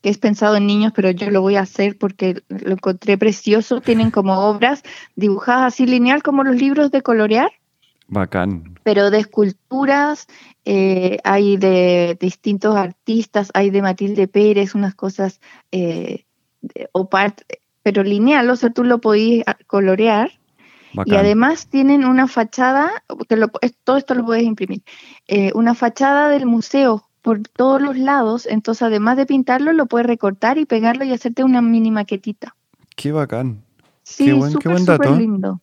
que es pensado en niños, pero yo lo voy a hacer porque lo encontré precioso. Tienen como obras dibujadas así lineal como los libros de colorear. Bacán. Pero de esculturas, eh, hay de, distintos artistas, hay de Matilde Pérez, unas cosas eh, pero lineal, o sea, tú lo podías colorear. Y además tienen una fachada, que todo esto lo puedes imprimir, eh, una fachada del museo por todos los lados, entonces además de pintarlo, lo puedes recortar y pegarlo y hacerte una mini maquetita. Qué bacán. Sí, qué buen, súper, súper lindo.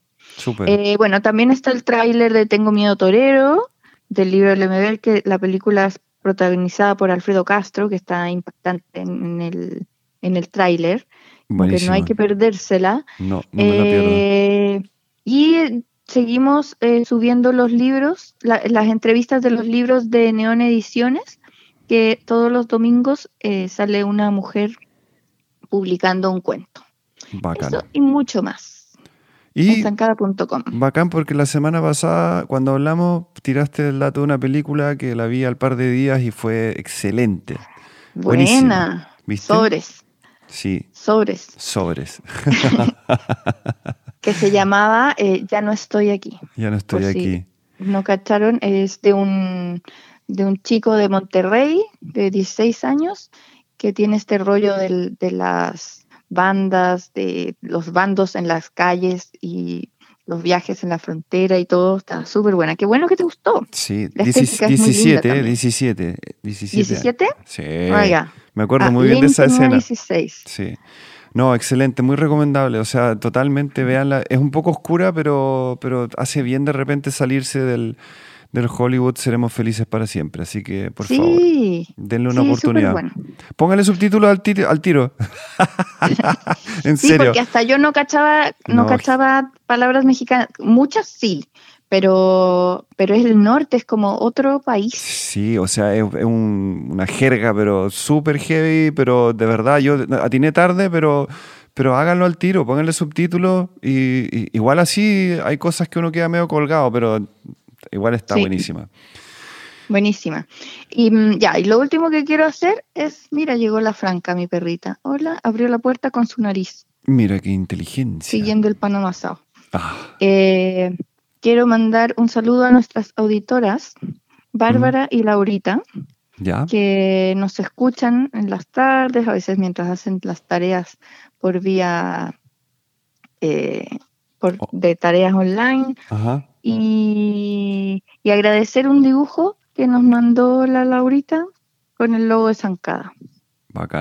Eh, bueno, también está el tráiler de Tengo Miedo Torero, del libro de Lemebel, que la película es protagonizada por Alfredo Castro, que está impactante en el, en el tráiler, que no hay que perdérsela. No, no me la pierdo. Eh, y seguimos eh, subiendo los libros, las entrevistas de los libros de Neon Ediciones, que todos los domingos eh, sale una mujer publicando un cuento. Y mucho más. Y Bacán porque la semana pasada, cuando hablamos, tiraste el dato de una película que la vi al par de días y fue excelente. Buena. Sobres. Sí. Sobres. Sobres. que se llamaba eh, Ya no estoy aquí. Ya no estoy aquí. no cacharon, es de un de un chico de Monterrey de 16 años que tiene este rollo de las bandas, de los bandos en las calles y los viajes en la frontera y todo, está súper buena. Qué bueno que te gustó. Sí, 17, 17, 17. ¿17? Sí. Me acuerdo ah, muy bien de esa escena. 16. Sí. No, excelente, muy recomendable. O sea, totalmente, veanla. Es un poco oscura, pero, pero hace bien de repente salirse del, del Hollywood seremos felices para siempre. Así que, por favor, denle una oportunidad. Bueno. Póngale subtítulos al, al tiro. en sí, serio. porque hasta yo no cachaba, no, cachaba palabras mexicanas. Muchas sí, pero, pero es el norte, es como otro país. Sí, o sea, es, una jerga, pero súper heavy, pero de verdad, yo atiné tarde, pero pero háganlo al tiro, pónganle subtítulos y, igual así hay cosas que uno queda medio colgado, pero igual está buenísima. Buenísima. Y mm, ya, y lo último que quiero hacer es, mira, llegó la Franca, mi perrita. Hola, abrió la puerta con su nariz. Mira qué inteligencia. Siguiendo el pan amasado. Ah. Eh, quiero mandar un saludo a nuestras auditoras, Bárbara y Laurita, que nos escuchan en las tardes, a veces mientras hacen las tareas por vía eh, por, oh. de tareas online. Y, y, agradecer un dibujo que nos mandó la Laurita con el logo de Zancada.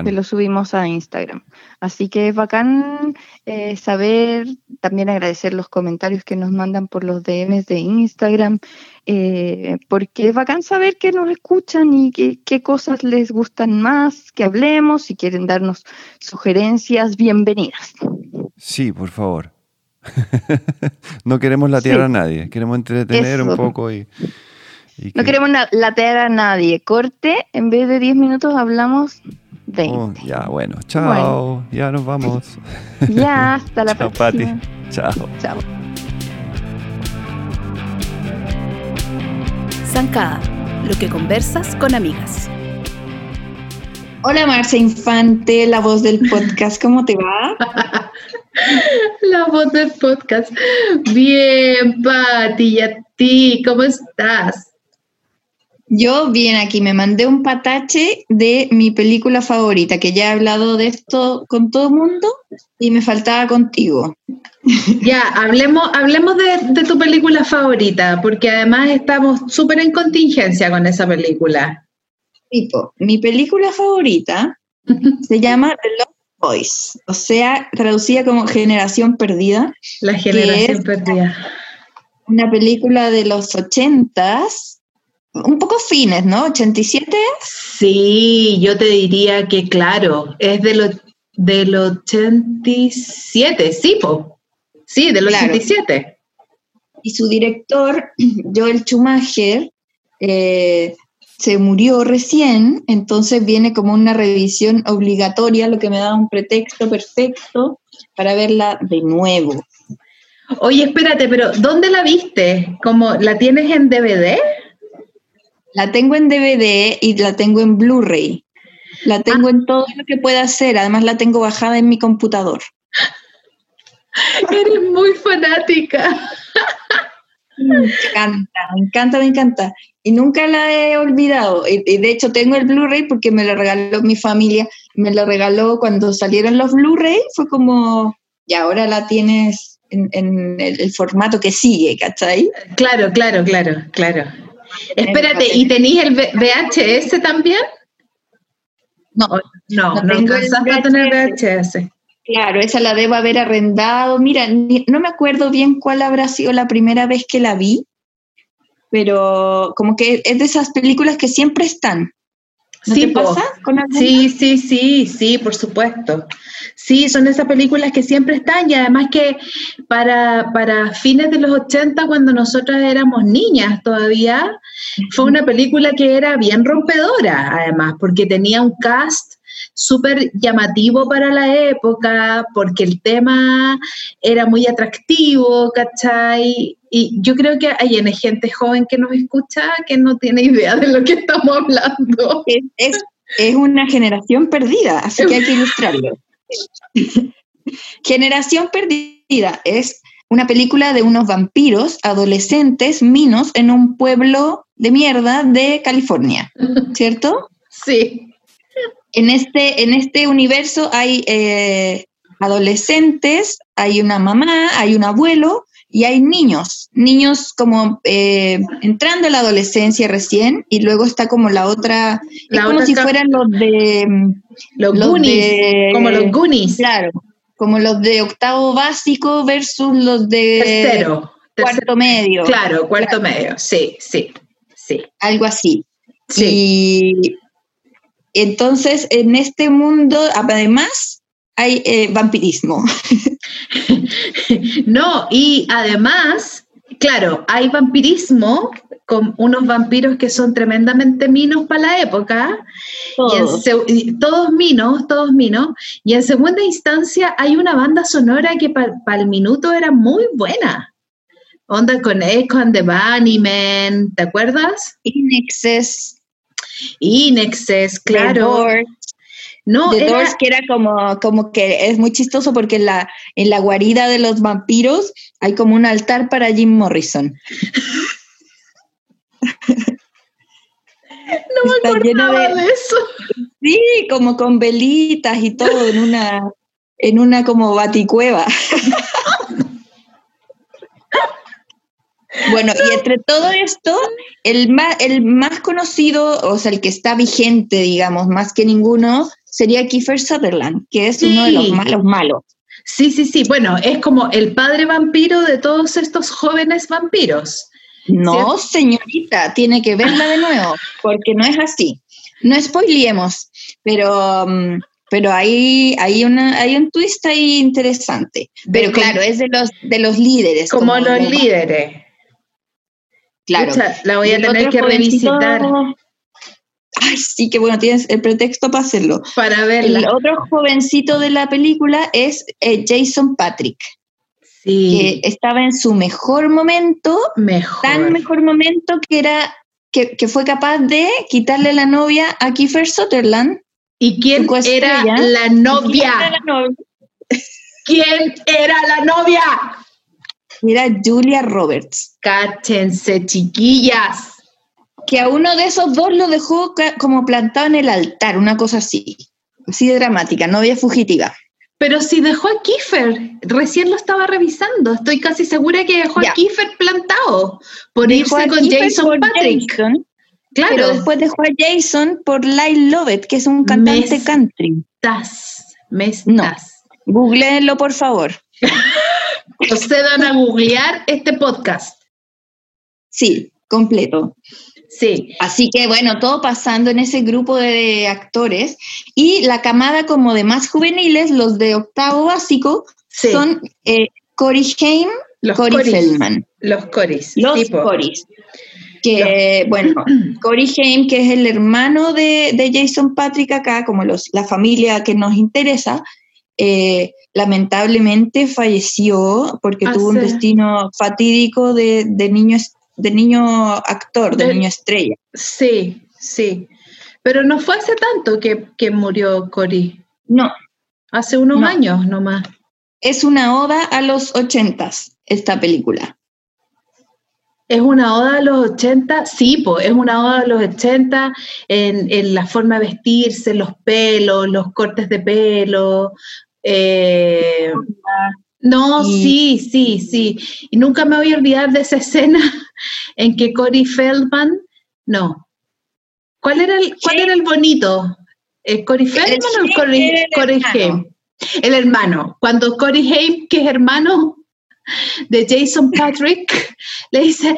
Que lo subimos a Instagram. Así que es bacán eh, saber, también agradecer los comentarios que nos mandan por los DMs de Instagram, eh, porque es bacán saber que nos escuchan y qué cosas les gustan más, que hablemos, si quieren darnos sugerencias, bienvenidas. Sí, por favor. no queremos latear a nadie, queremos entretener un poco y... No queremos latear a nadie. Corte, en vez de 10 minutos hablamos Oh, ya, bueno. Chao. Ya nos vamos. Ya, hasta la Chao, próxima. Pati. Chao. Chao. Zancada, lo que conversas con amigas. Hola Marcia Infante, la voz del podcast, ¿cómo te va? La voz del podcast. Bien, Pati, ¿y a ti? ¿Cómo estás? Yo bien aquí, me mandé un patache de mi película favorita, que ya he hablado de esto con todo el mundo y me faltaba contigo. Ya, hablemos, hablemos de, tu película favorita, porque además estamos súper en contingencia con esa película. Tipo, mi película favorita se llama Boys, o sea, traducida como Generación Perdida. La Generación Perdida. Una película de los ochentas un poco fines, ¿no? ¿87? Sí, yo te diría que claro, es de lo, del 87, sí, po. sí, del 87. Y su director, Joel Schumacher, eh, se murió recién, entonces viene como una revisión obligatoria, lo que me da un pretexto perfecto para verla de nuevo. Oye, espérate, pero ¿dónde la viste? ¿Cómo la tienes en DVD? La tengo en DVD y la tengo en Blu-ray. La tengo en todo lo que pueda hacer. Además la tengo bajada en mi computador. Eres muy fanática. Me encanta, me encanta, me encanta. Y nunca la he olvidado. Y, de hecho tengo el Blu-ray porque me lo regaló mi familia. Me lo regaló cuando salieron los Blu-ray. Fue como, y ahora la tienes en, el, el, formato que sigue, ¿cachai? Claro, claro, claro, claro. Espérate, ¿y tenéis el VHS también? No, no, no, alcanzaste a tener VHS. Claro, esa la debo haber arrendado. Mira, no me acuerdo bien cuál habrá sido la primera vez que la vi, pero como que es de esas películas que siempre están sí, pasa Sí, sí, sí, sí, por supuesto. Sí, son esas películas que siempre están y además que para, para fines de los 80, cuando nosotras éramos niñas todavía, fue una película que era bien rompedora, además, porque tenía un cast súper llamativo para la época, porque el tema era muy atractivo, ¿cachai? Y yo creo que hay gente joven que nos escucha que no tiene idea de lo que estamos hablando. Es, una generación perdida, así que hay que ilustrarlo. generación perdida es una película de unos vampiros adolescentes minos en un pueblo de mierda de California, ¿cierto? Sí en este, en este universo hay eh, adolescentes, hay una mamá, hay un abuelo y hay niños, niños como eh, entrando a la adolescencia recién y luego está como la otra, es como si fueran los de... Los, Goonies, como los Goonies. Claro, como los de octavo básico versus los de... Tercero. Cuarto medio. Claro, cuarto medio, sí, sí, sí. Algo así. Sí. Y entonces, en este mundo, además, hay eh, vampirismo. no, y además, claro, hay vampirismo con unos vampiros que son tremendamente minos para la época, todos, todos minos, todos minos, y en segunda instancia hay una banda sonora que para el minuto era muy buena. Onda con Echo and the Bunnymen, ¿te acuerdas? Inexes. Inexes, claro. No, The Doors, que era como, como que es muy chistoso porque en la, en la guarida de los vampiros hay como un altar para Jim Morrison. no está lleno de, eso. Sí, como con velitas y todo en una, en una como baticueva. Bueno, y entre todo esto, el más, el más conocido, o sea, el que está vigente, digamos, más que ninguno, sería Kiefer Sutherland, que es uno de los malos malos. Sí, sí, sí. Bueno, es como el padre vampiro de todos estos jóvenes vampiros. No, señorita, tiene que verla de nuevo, porque no es así. No spoilemos, pero, mm, pero hay, hay, una, hay un twist ahí interesante. Pero claro, es de los, de los líderes. Como, los líderes. Claro. la voy a tener que revisitar. Ay, sí, que bueno, tienes el pretexto para hacerlo. Para verla. El otro jovencito de la película es eh, Jason Patrick. Que estaba en su mejor momento. Mejor. Tan mejor momento que era que, fue capaz de quitarle la novia a Kiefer Sutherland. ¿Y quién era la novia? ¿Quién era la novia? ¿Quién era la novia? Era Julia Roberts. Cáchense, chiquillas. Que a uno de esos dos lo dejó como plantado en el altar, una cosa así. Así de dramática, novia fugitiva. Pero si dejó a Kiefer, recién lo estaba revisando, estoy casi segura que dejó a Kiefer plantado por irse con Jason Patrick. claro. Pero después dejó a Jason por Lyle Lovett, que es un cantante country. Estás, me estás. No, googleenlo por favor. procedan a googlear este podcast. Sí, completo. Sí. Así que bueno, todo pasando en ese grupo de actores y la camada como de más juveniles, los de octavo básico, son eh, Cory Haim, Cory Feldman. Los Corys. Los Corys. Que, bueno, Cory Haim, que es el hermano de, Jason Patrick acá, como los, la familia que nos interesa, eh, lamentablemente falleció porque tuvo un destino fatídico de, niño, de niño actor, de, niño estrella. Sí, sí. Pero no fue hace tanto que, murió Cory. No. Hace unos años nomás. Es una oda a los ochentas, esta película. Es una oda a los 80, sí, pues es una oda a los 80 en, en, la forma de vestirse, los pelos, los cortes de pelo, eh, no, sí, sí, sí. Y nunca me voy a olvidar de esa escena en que Cory Feldman, no. ¿Cuál era el, cuál era el bonito? ¿El ¿Cory Feldman o Cory, Haim? El hermano. Cuando Cory Haim, que es hermano de Jason Patrick, le dice,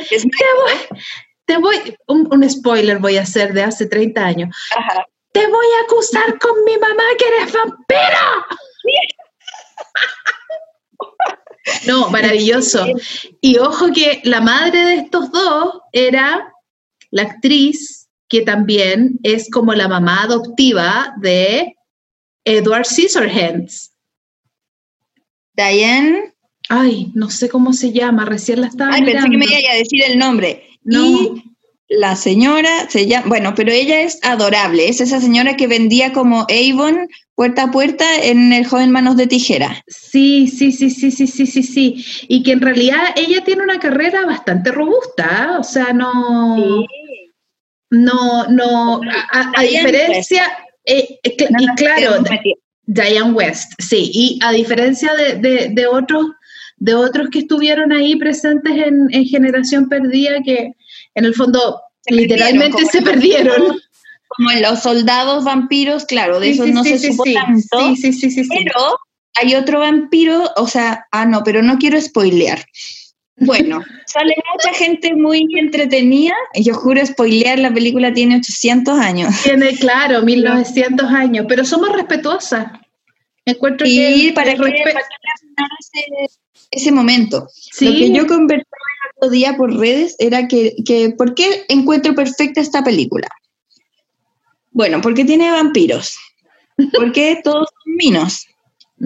te voy, un, spoiler voy a hacer de hace 30 años. Te voy a acusar con mi mamá que eres vampira. No, maravilloso. Y ojo que la madre de estos dos era la actriz que también es como la mamá adoptiva de Edward Scissorhands. Diane. Ay, no sé cómo se llama, recién la estaba Ay, pensé que me iba a decir el nombre. No. La señora se llama, bueno, pero ella es adorable, es esa señora que vendía como Avon puerta a puerta en el joven Manos de Tijera. Sí, sí, sí, sí, sí, sí, sí, sí. Y que en realidad ella tiene una carrera bastante robusta, ¿eh? o sea, no... No, no, a, diferencia, eh, eh, y claro, Diane West, sí, y a diferencia de, de, otros, de otros que estuvieron ahí presentes en, en Generación Perdida, que en el fondo literalmente se perdieron. Como en los soldados vampiros, claro, de esos no se supo tanto. Sí, sí, sí, Pero hay otro vampiro, o sea, ah, no, pero no quiero spoilear. Bueno, sale mucha gente muy entretenida. Yo juro spoilear, la película tiene 800 años. Tiene, claro, 1900 años, pero somos respetuosas. Encuentro y para que, ese, ese momento. Lo que yo conversaba día por redes era que, que, ¿por qué encuentro perfecta esta película? Bueno, porque tiene vampiros. Porque todos son minos.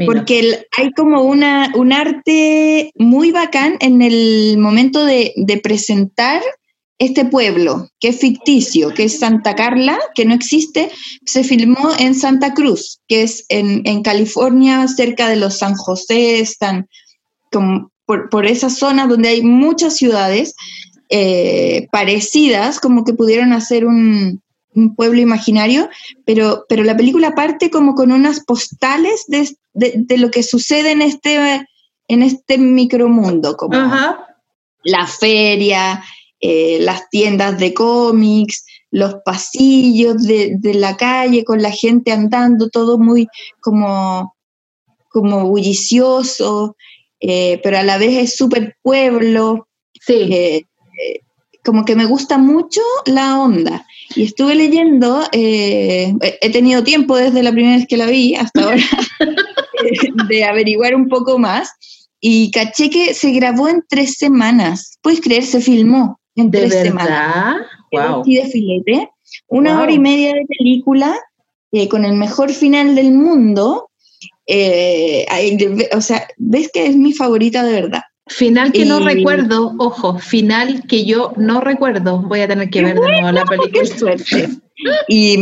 Porque hay como una, un arte muy bacán en el momento de, de, presentar este pueblo, que es ficticio, que es Santa Carla, que no existe, se filmó en Santa Cruz, que es en, en California, cerca de los San José, están como por, por esas zonas donde hay muchas ciudades eh, parecidas, como que pudieron hacer un, un pueblo imaginario, pero, pero la película parte como con unas postales de, de, lo que sucede en este, en este micromundo, como la feria, eh, las tiendas de cómics, los pasillos de, de, la calle con la gente andando, todo muy como, como bullicioso, eh, pero a la vez es súper pueblo. Sí. Eh, como que me gusta mucho la onda. Y estuve leyendo, he tenido tiempo desde la primera vez que la vi hasta ahora de averiguar un poco más. Y caché que se grabó en tres semanas. ¿Puedes creer? Se filmó en tres semanas. Wow. de filete. Una hora y media de película eh, con el mejor final del mundo. Eh, o sea, ves que es mi favorita de verdad. Final que no recuerdo, ojo, final que yo no recuerdo. Voy a tener que ver de nuevo la película. suerte. y,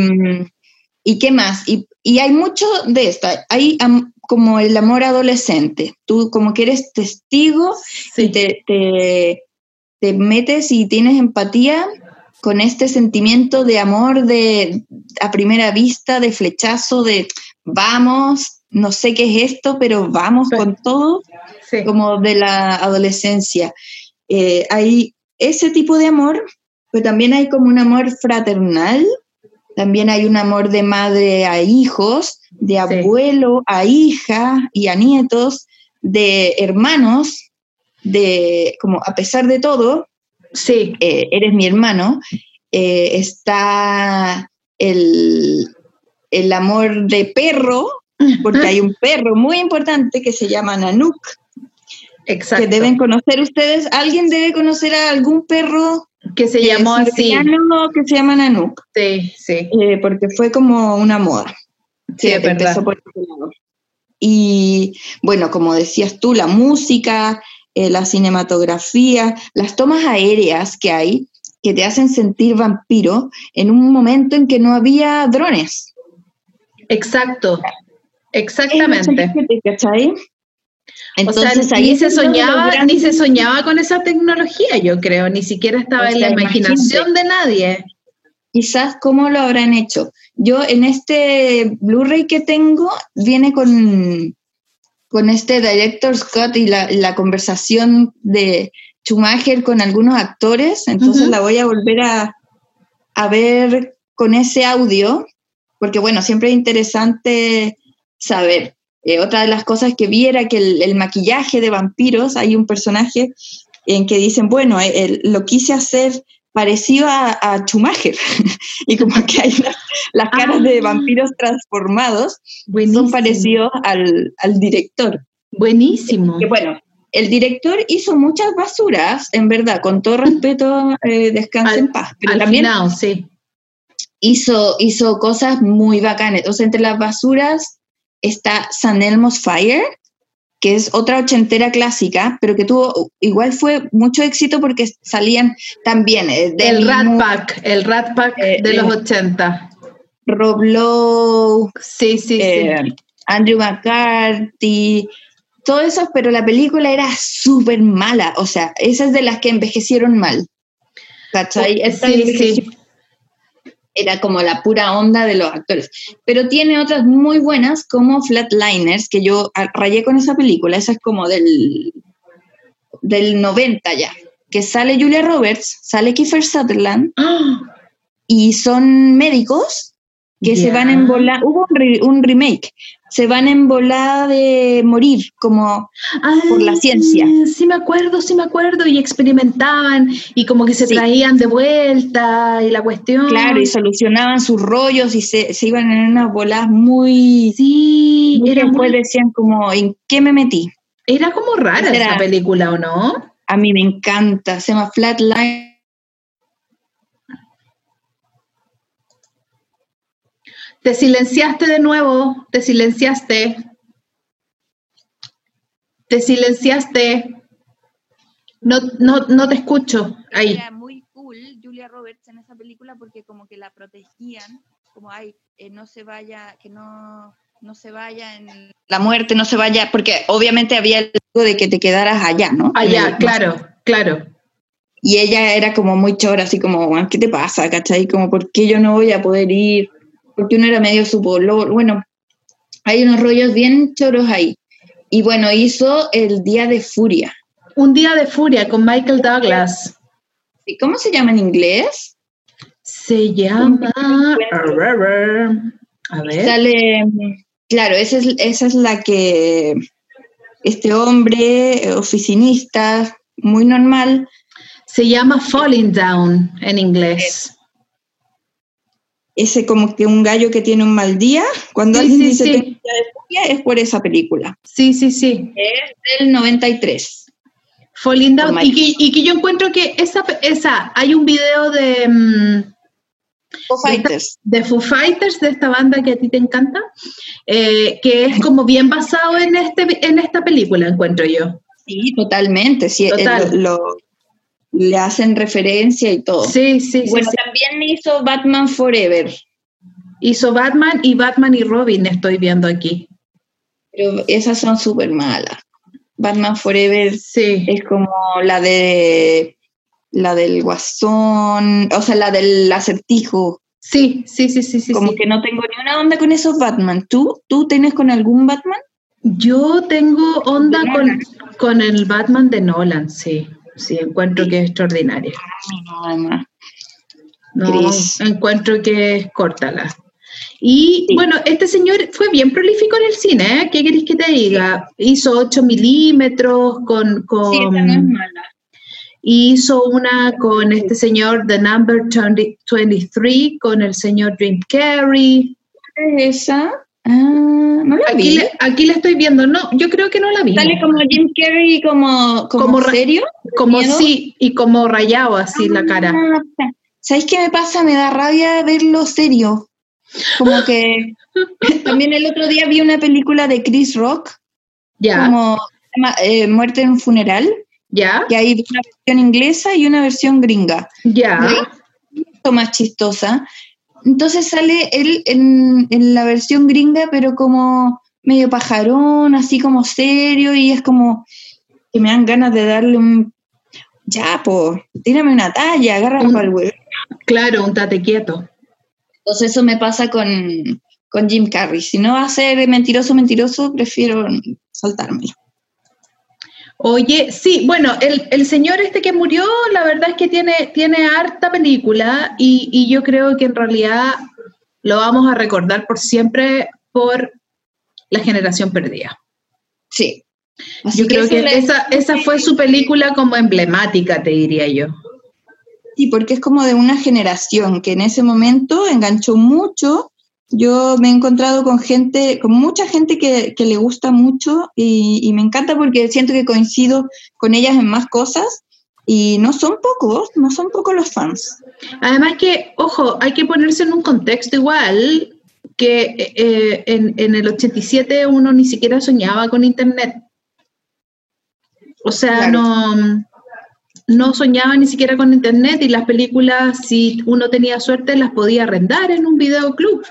y, qué más? Y, y, hay mucho de esto. Hay como el amor adolescente. Tú como que eres testigo y te, te, metes y tienes empatía con este sentimiento de amor de a primera vista, de flechazo, de vamos, no sé qué es esto, pero vamos con todo, como de la adolescencia. Eh, hay ese tipo de amor, pero también hay como un amor fraternal, también hay un amor de madre a hijos, de abuelo a hija y a nietos, de hermanos, de como a pesar de todo, sí. Eh, eres mi hermano, eh, está el, el amor de perro, porque hay un perro muy importante que se llama Nanook. Exacto. Que deben conocer ustedes. ¿Alguien debe conocer a algún perro que se llamó así. que se llama Nanook. Sí, sí. Eh, porque fue como una moda. Sí, es verdad. Y bueno, como decías tú, la música, eh, la cinematografía, las tomas aéreas que hay que te hacen sentir vampiro en un momento en que no había drones. Exacto, exactamente. Entonces, ahí se soñaba, ni se soñaba con esa tecnología, yo creo, ni siquiera estaba en la imaginación de nadie. Quizás cómo lo habrán hecho. Yo en este Blu-ray que tengo viene con, con este director's cut y la, conversación de Schumacher con algunos actores, entonces la voy a volver a, a ver con ese audio, porque bueno, siempre es interesante saber eh, otra de las cosas que vi era que el, maquillaje de vampiros, hay un personaje en que dicen, bueno, eh, lo quise hacer parecido a, a Schumacher, y como que hay las, caras de ah. vampiros transformados son parecidos al, director. Buenísimo. bueno, el director hizo muchas basuras, en verdad, con todo respeto, eh, descanse en paz. Pero también sí. hizo, hizo cosas muy bacanas. Entonces, entre las basuras está San Elmo's Fire, que es otra ochentera clásica, pero que tuvo, igual fue mucho éxito porque salían también... Eh, el Rat Pack, el Rat Pack eh, de los 80. Rob Lowe, sí, sí, sí. Eh, Andrew McCarthy, todo eso, pero la película era súper mala, o sea, esas de las que envejecieron mal. ¿Cachai? sí, sí era como la pura onda de los actores. Pero tiene otras muy buenas como Flatliners, que yo rayé con esa película, esa es como del, del 90 ya, que sale Julia Roberts, sale Kiefer Sutherland, y son médicos que se van en volar, hubo un, remake, se van en volada de morir, como por la ciencia. Sí me acuerdo, sí me acuerdo, y experimentaban, y como que se traían de vuelta, y la cuestión. Claro, y solucionaban sus rollos, y se, iban en unas voladas muy... Sí, era después decían como, ¿en qué me metí? Era como rara esa película, ¿o no? A mí me encanta, se llama Flatline Te silenciaste de nuevo, te silenciaste. Te silenciaste. No, no, no te escucho. Ahí. Era muy cool Julia Roberts en esa película porque como que la protegían, como ay, eh, no se vaya, que no, no se vaya en la muerte, no se vaya, porque obviamente había el riesgo de que te quedaras allá, ¿no? Allá, claro, claro. y ella era como muy chora, así como, ¿qué te pasa? ¿Cachai? Como, ¿por qué yo no voy a poder ir? Porque uno era medio su Bueno, hay unos rollos bien choros ahí. Y bueno, hizo El Día de Furia. Un Día de Furia con Michael Douglas. ¿Y cómo se llama en inglés? Se llama... A ver. Sale... Claro, esa es, esa es la que este hombre oficinista, muy normal, se llama Falling Down en inglés. Ese como que un gallo que tiene un mal día, cuando alguien dice sí. es por esa película. Sí, sí, sí. Es del 93. Falling Down. Y que, yo encuentro que esa, esa hay un video de... Mm, Foo Fighters. De, Foo Fighters, de esta banda que a ti te encanta, eh, que es como bien basado en, este, en esta película, encuentro yo. Sí, totalmente. Sí, lo, le hacen referencia y todo. Sí, sí, bueno, también hizo Batman Forever. Hizo Batman y Batman y Robin, estoy viendo aquí. Pero esas son súper malas. Batman Forever sí. es como la de la del guasón, o sea, la del acertijo. Sí, sí, sí, sí, sí. Como que no tengo ni una onda con esos Batman. ¿Tú, ¿Tú tienes con algún Batman? Yo tengo onda con, con el Batman de Nolan, sí. Sí, encuentro que es extraordinaria. No, encuentro que es córtala. Y bueno, este señor fue bien prolífico en el cine, ¿eh? ¿Qué querés que te diga? Hizo 8 milímetros con... con sí, no es mala. Hizo una con este señor, The Number 23, con el señor Dream Carey. ¿Es esa? Ah, no la aquí, Le, aquí la estoy viendo, no, yo creo que no la vi. Sale como Jim Carrey, como, como, serio. Como sí, y como rayado así la cara. Ah, ¿Sabéis qué me pasa? Me da rabia verlo serio. Como que también el otro día vi una película de Chris Rock. Ya. Como eh, Muerte en un funeral. Ya. Y hay una versión inglesa y una versión gringa. Ya. Más chistosa. Entonces sale él en, la versión gringa, pero como medio pajarón, así como serio, y es como que me dan ganas de darle un. Ya, pues, tírame una talla, agárralo para el huevo. Claro, un tate quieto. Entonces eso me pasa con, con Jim Carrey. Si no va a ser mentiroso, mentiroso, prefiero saltármelo. Oye, sí, bueno, el, señor este que murió, la verdad es que tiene, tiene harta película y, yo creo que en realidad lo vamos a recordar por siempre por la generación perdida. Sí. yo creo que esa, esa fue su película como emblemática, te diría yo. Sí, porque es como de una generación que en ese momento enganchó mucho yo me he encontrado con gente, con mucha gente que, le gusta mucho y, me encanta porque siento que coincido con ellas en más cosas y no son pocos, no son pocos los fans. Además que, ojo, hay que ponerse en un contexto igual que eh, en, en, el 87 uno ni siquiera soñaba con Internet. O sea, no, no soñaba ni siquiera con Internet y las películas, si uno tenía suerte, las podía arrendar en un videoclub.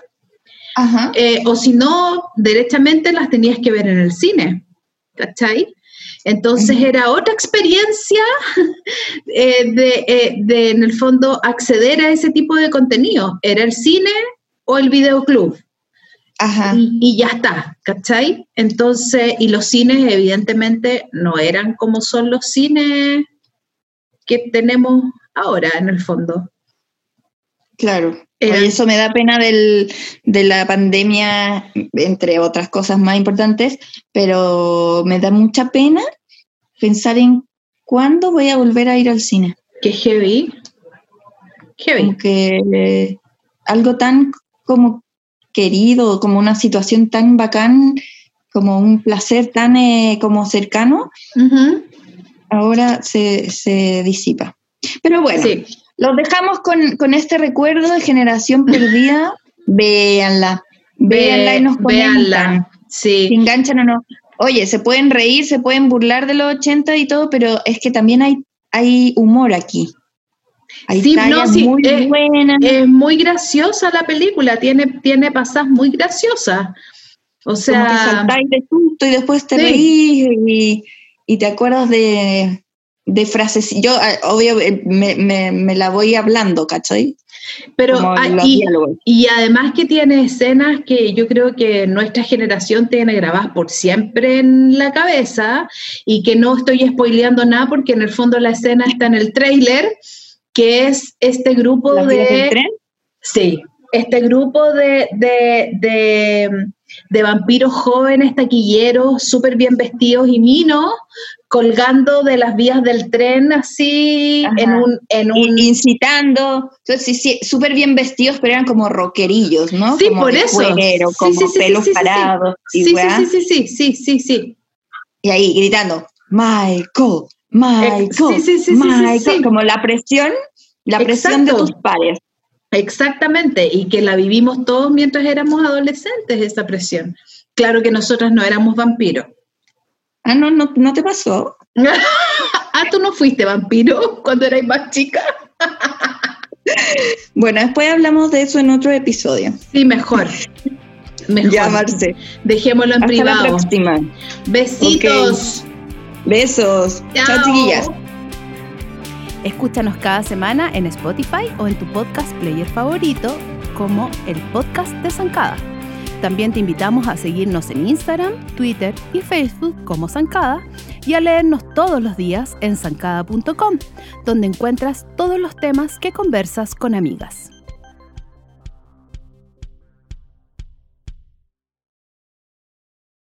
Eh, o si no, derechamente las tenías que ver en el cine, ¿cachai? Entonces era otra experiencia eh, eh, de, en el fondo, acceder a ese tipo de contenido. Era el cine o el videoclub. Ajá. Y, ya está, ¿cachai? Entonces, y los cines evidentemente no eran como son los cines que tenemos ahora en el fondo. Claro. Eso me da pena del, de la pandemia, entre otras cosas más importantes, pero me da mucha pena pensar en cuándo voy a volver a ir al cine. Qué heavy. Heavy. que algo tan como querido, como una situación tan bacán, como un placer tan eh, como cercano, ahora se, se, disipa. Pero bueno, sí. Los dejamos con, este recuerdo de generación perdida. Véanla. Véanla y nos comentan. Sí. Si enganchan o no. Oye, se pueden reír, se pueden burlar de los 80 y todo, pero es que también hay, hay humor aquí. Hay sí, muy es, Es muy graciosa la película, tiene, tiene pasas muy graciosas. O sea. Como que saltáis de susto y después te reís y, y, te acuerdas de, de frases. Yo, ah, obvio, eh, me, me, la voy hablando, ¿cachai? Pero, y, y, además que tiene escenas que yo creo que nuestra generación tiene grabadas por siempre en la cabeza y que no estoy spoileando nada porque en el fondo la escena está en el trailer, que es este grupo de... Tren? Sí, este grupo de, de, vampiros jóvenes, taquilleros, súper bien vestidos y minos, colgando de las vías del tren así en un, en un... incitando entonces sí, súper bien vestidos pero eran como rockerillos ¿no? sí por eso como pelos parados sí, sí, sí sí sí sí sí y ahí gritando Michael Michael Michael como la presión la presión de tus pares Exactamente, y que la vivimos todos mientras éramos adolescentes, esa presión. Claro que nosotras no éramos vampiros. Ah, no, no, no te pasó. ah, tú no fuiste vampiro cuando eras más chica. bueno, después hablamos de eso en otro episodio. Sí, mejor. mejor. Llamarse. Dejémoslo en Hasta privado. La próxima. Besitos. Besos. Chao, chiquillas. Escúchanos cada semana en Spotify o en tu podcast player favorito como el podcast de Zancada. También te invitamos a seguirnos en Instagram, Twitter y Facebook como Zancada y a leernos todos los días en zancada.com, donde encuentras todos los temas que conversas con amigas.